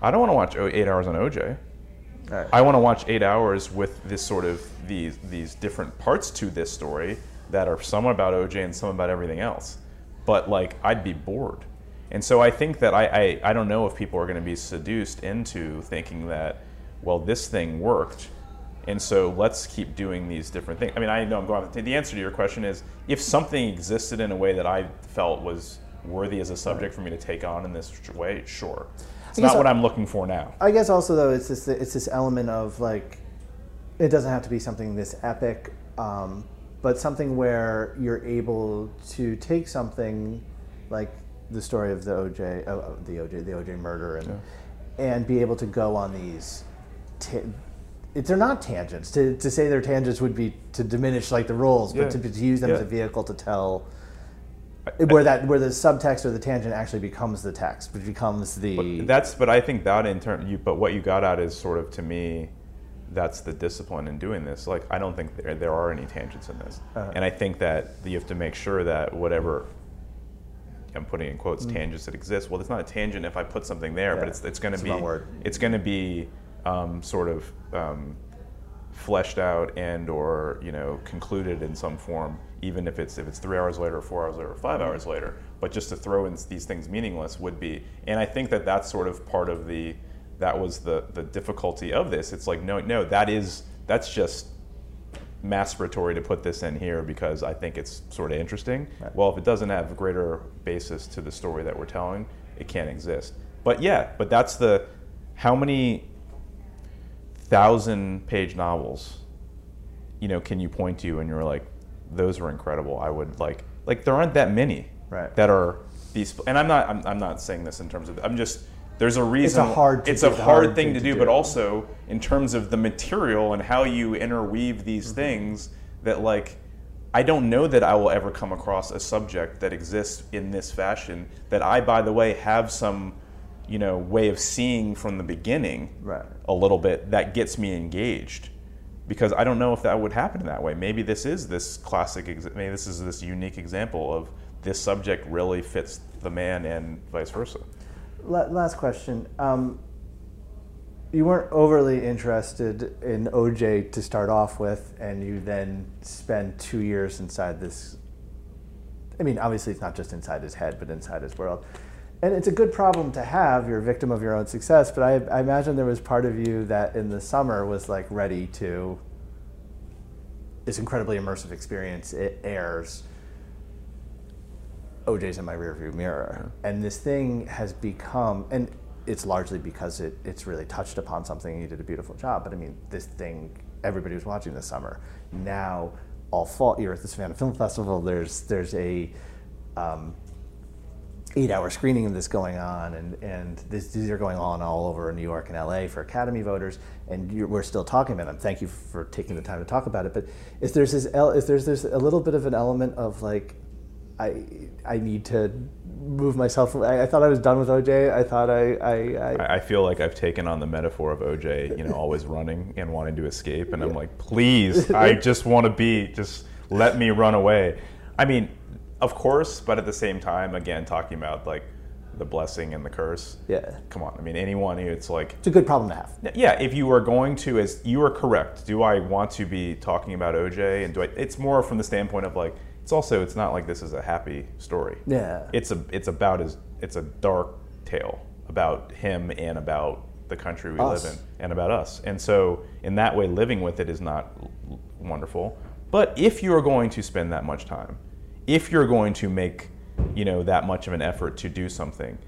I don't want to watch eight hours on OJ. Right. I want to watch eight hours with this sort of these these different parts to this story that are some about OJ and some about everything else. But like I'd be bored. And so I think that I, I, I don't know if people are going to be seduced into thinking that, well, this thing worked. And so let's keep doing these different things. I mean, I know I'm going the, the answer to your question is if something existed in a way that I felt was worthy as a subject for me to take on in this way, sure. It's not what I'm looking for now. I guess also though it's this it's this element of like it doesn't have to be something this epic, um, but something where you're able to take something like the story of the OJ, oh, oh, the OJ, the OJ murder, and and be able to go on these. Ta- they're not tangents. To, to say they're tangents would be to diminish like the roles, Yeah. but to, to use them as a vehicle to tell where that where the subtext or the tangent actually becomes the text, which becomes the But that's but I think that in turn you but what you got at is sort of to me that's the discipline in doing this. Like I don't think there, there are any tangents in this. Uh-huh. And I think that you have to make sure that whatever I'm putting in quotes tangents that exist. Well, it's not a tangent if I put something there, but Mm. It's it's going to be it's going to be um, sort of um, fleshed out and or you know concluded in some form, even if it's if it's three hours later, or four hours later, or five hours mm-hmm. later. But just to throw in these things meaningless would be, and I think that that's sort of part of the that was the the difficulty of this. It's like no no that is that's just masturbatory to put this in here because I think it's sort of interesting. Right. Well, if it doesn't have a greater basis to the story that we're telling, it can't exist. But yeah, but that's the how many thousand page novels, you know, can you point to and you're like, those were incredible. I would like like there aren't that many Right. that are these and I'm not I'm, I'm not saying this in terms of I'm just there's a reason hard to it's do- a it's a hard, hard thing, to do, do. but also in terms of the material and how you interweave these Mm-hmm. things that like I don't know that I will ever come across a subject that exists in this fashion that I by the way have some you know way of seeing from the beginning Right. a little bit that gets me engaged because I don't know if that would happen that way. Maybe this is this classic. Maybe this is this unique example of this subject really fits the man and vice versa. Last question. Um, you weren't overly interested in OJ to start off with, and you then spend two years inside this. I mean, obviously, it's not just inside his head, but inside his world. And it's a good problem to have. You're a victim of your own success, but I, I imagine there was part of you that in the summer was like ready to. This incredibly immersive experience. It airs. OJ's in my rearview mirror. And this thing has become, and it's largely because it, it's really touched upon something and you did a beautiful job. But I mean, this thing, everybody was watching this summer. Now, all fall, you're at the Savannah Film Festival, there's, there's a, um, eight-hour screening of this going on, and and this, these are going on all over New York and LA for Academy voters, and you're, we're still talking about them. Thank you for taking the time to talk about it. But if there's this, if there's there's a little bit of an element of like, I I need to move myself. I, I thought I was done with OJ. I thought I I, I I I feel like I've taken on the metaphor of OJ, you know, always running and wanting to escape, and I'm like, please, I just want to be, just let me run away. I mean, of course, but at the same time, again, talking about like the blessing and the curse. yeah. Come on, I mean, anyone who it's like, It's a good problem to have. yeah, if you are going to, as you are correct, do I want to be talking about OJ, and do I? It's more from the standpoint of like, it's also, it's not like this is a happy story Yeah. it's a it's about his it's a dark tale about him and about the country we Us. live in and about us. And so in that way living with it is not l- wonderful. But if you're going to spend that much time, if you're going to make, you know, that much of an effort to do something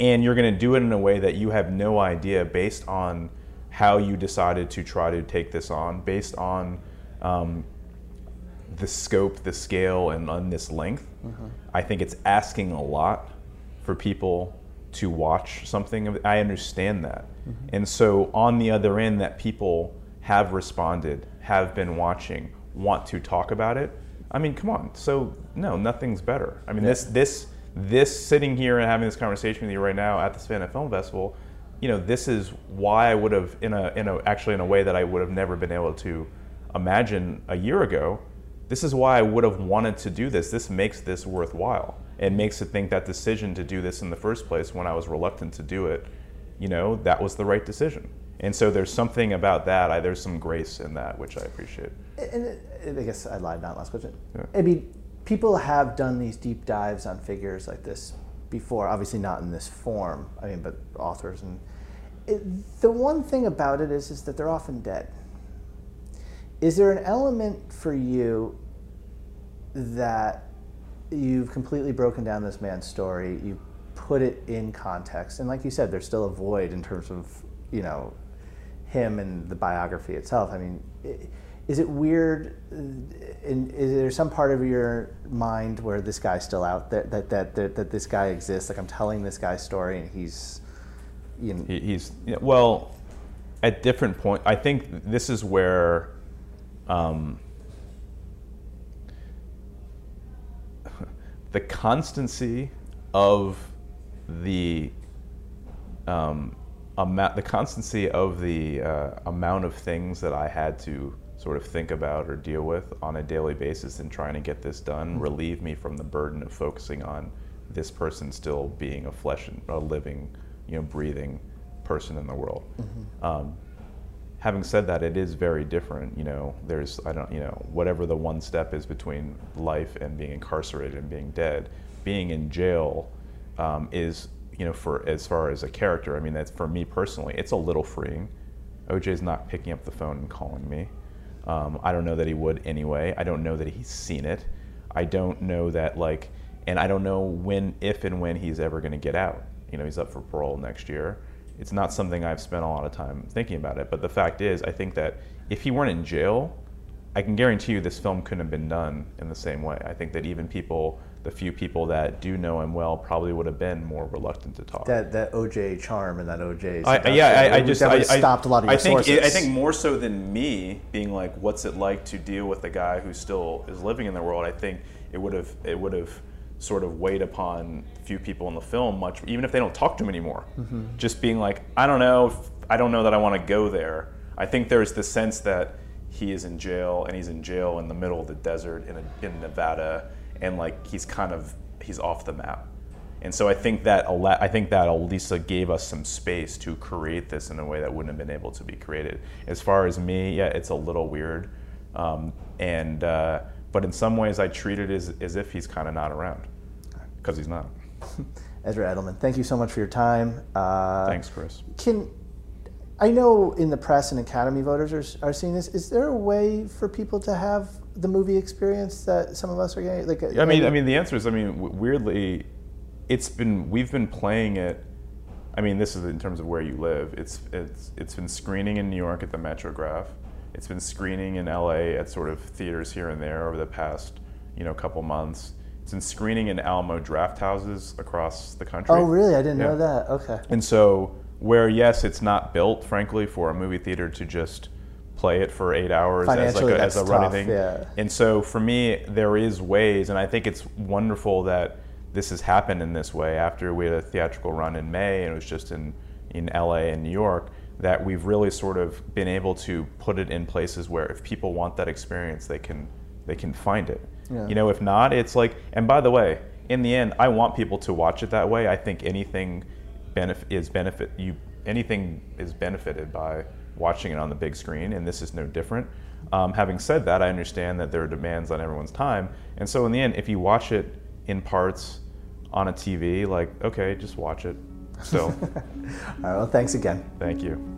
and you're going to do it in a way that you have no idea based on how you decided to try to take this on, based on um, the scope, the scale, and on this length, I think it's asking a lot for people to watch something. of- I understand that, and so on the other end, that people have responded, have been watching, want to talk about it. I mean, come on. So no, nothing's better. I mean, this this this sitting here and having this conversation with you right now at the Savannah Film Festival, you know, this is why I would have in a in a actually in a way that I would have never been able to imagine a year ago. This is why I would have wanted to do this. This makes this worthwhile. It makes it think that decision to do this in the first place when I was reluctant to do it, you know, that was the right decision. And so there's something about that. I, there's some grace in that, which I appreciate. And it, I guess I lied. Not last question. Yeah. I mean, people have done these deep dives on figures like this before. Obviously, not in this form. I mean, but authors and it, the one thing about it is, is that they're often dead. Is there an element for you that you've completely broken down this man's story? You put it in context, and like you said, there's still a void in terms of you know him and the biography itself. I mean, is it weird? uh, is there some part of your mind where this guy's still out there? That that that, that this guy exists? Like I'm telling this guy's story, and he's, you know, He, he's well at different point. I think this is where um, the constancy of the um, amount, the constancy of the uh, amount of things that I had to sort of think about or deal with on a daily basis in trying to get this done relieve me from the burden of focusing on this person still being a flesh and a living, you know, breathing person in the world. Um, having said that, it is very different. You know, there's I don't you know whatever the one step is between life and being incarcerated and being dead. Being in jail um, is you know for as far as a character. I mean, that's for me personally, it's a little freeing. OJ's not picking up the phone and calling me. Um, I don't know that he would anyway. I don't know that he's seen it. I don't know that like, and I don't know when, if and when he's ever going to get out. You know, he's up for parole next year. It's not something I've spent a lot of time thinking about it. But the fact is, I think that if he weren't in jail, I can guarantee you this film couldn't have been done in the same way. I think that even people, the few people that do know him well, probably would have been more reluctant to talk. that that OJ charm and that OJ. I, yeah, I, I just I, I- stopped a lot of your I think. I think more so than me being like, what's it like to deal with a guy who still is living in the world? I think it would have it would have sort of weighed upon few people in the film much, even if they don't talk to him anymore. Mm-hmm. Just being like, I don't know, I don't know that I want to go there. I think there's the sense that he is in jail and he's in jail in the middle of the desert in, a, in Nevada, and like he's kind of he's off the map. And so I think that I think that Elisa gave us some space to create this in a way that wouldn't have been able to be created. As far as me, yeah, it's a little weird, um, and uh, but in some ways I treat it as as if he's kind of not around, because he's not. Ezra Edelman, thank you so much for your time. Uh, Thanks, Chris. Can I know in the press and Academy voters are, are seeing this? Is there a way for people to have the movie experience that some of us are getting? Like, I mean, I mean, the answer is, I mean, weirdly, it's been we've been playing it. I mean, this is in terms of where you live. It's it's it's been screening in New York at the Metrograph. It's been screening in LA at sort of theaters here and there over the past you know couple months. It's been screening in Alamo Drafthouses across the country. Oh, really? I didn't Yeah. know that. Okay. And so, where yes, it's not built, frankly, for a movie theater to just play it for eight hours as like a, as a running tough, thing. yeah. And so, for me, there is ways, and I think it's wonderful that this has happened in this way. After we had a theatrical run in May, and it was just in in LA and New York, that we've really sort of been able to put it in places where if people want that experience, they can they can find it. Yeah. You know, if not, it's like. And by the way, in the end, I want people to watch it that way. I think anything benefit is benefit you anything is benefited by watching it on the big screen, and this is no different. Um, having said that, I understand that there are demands on everyone's time, and so in the end, if you watch it in parts on a TV, like okay, just watch it. So, All right. Well, thanks again. thank you.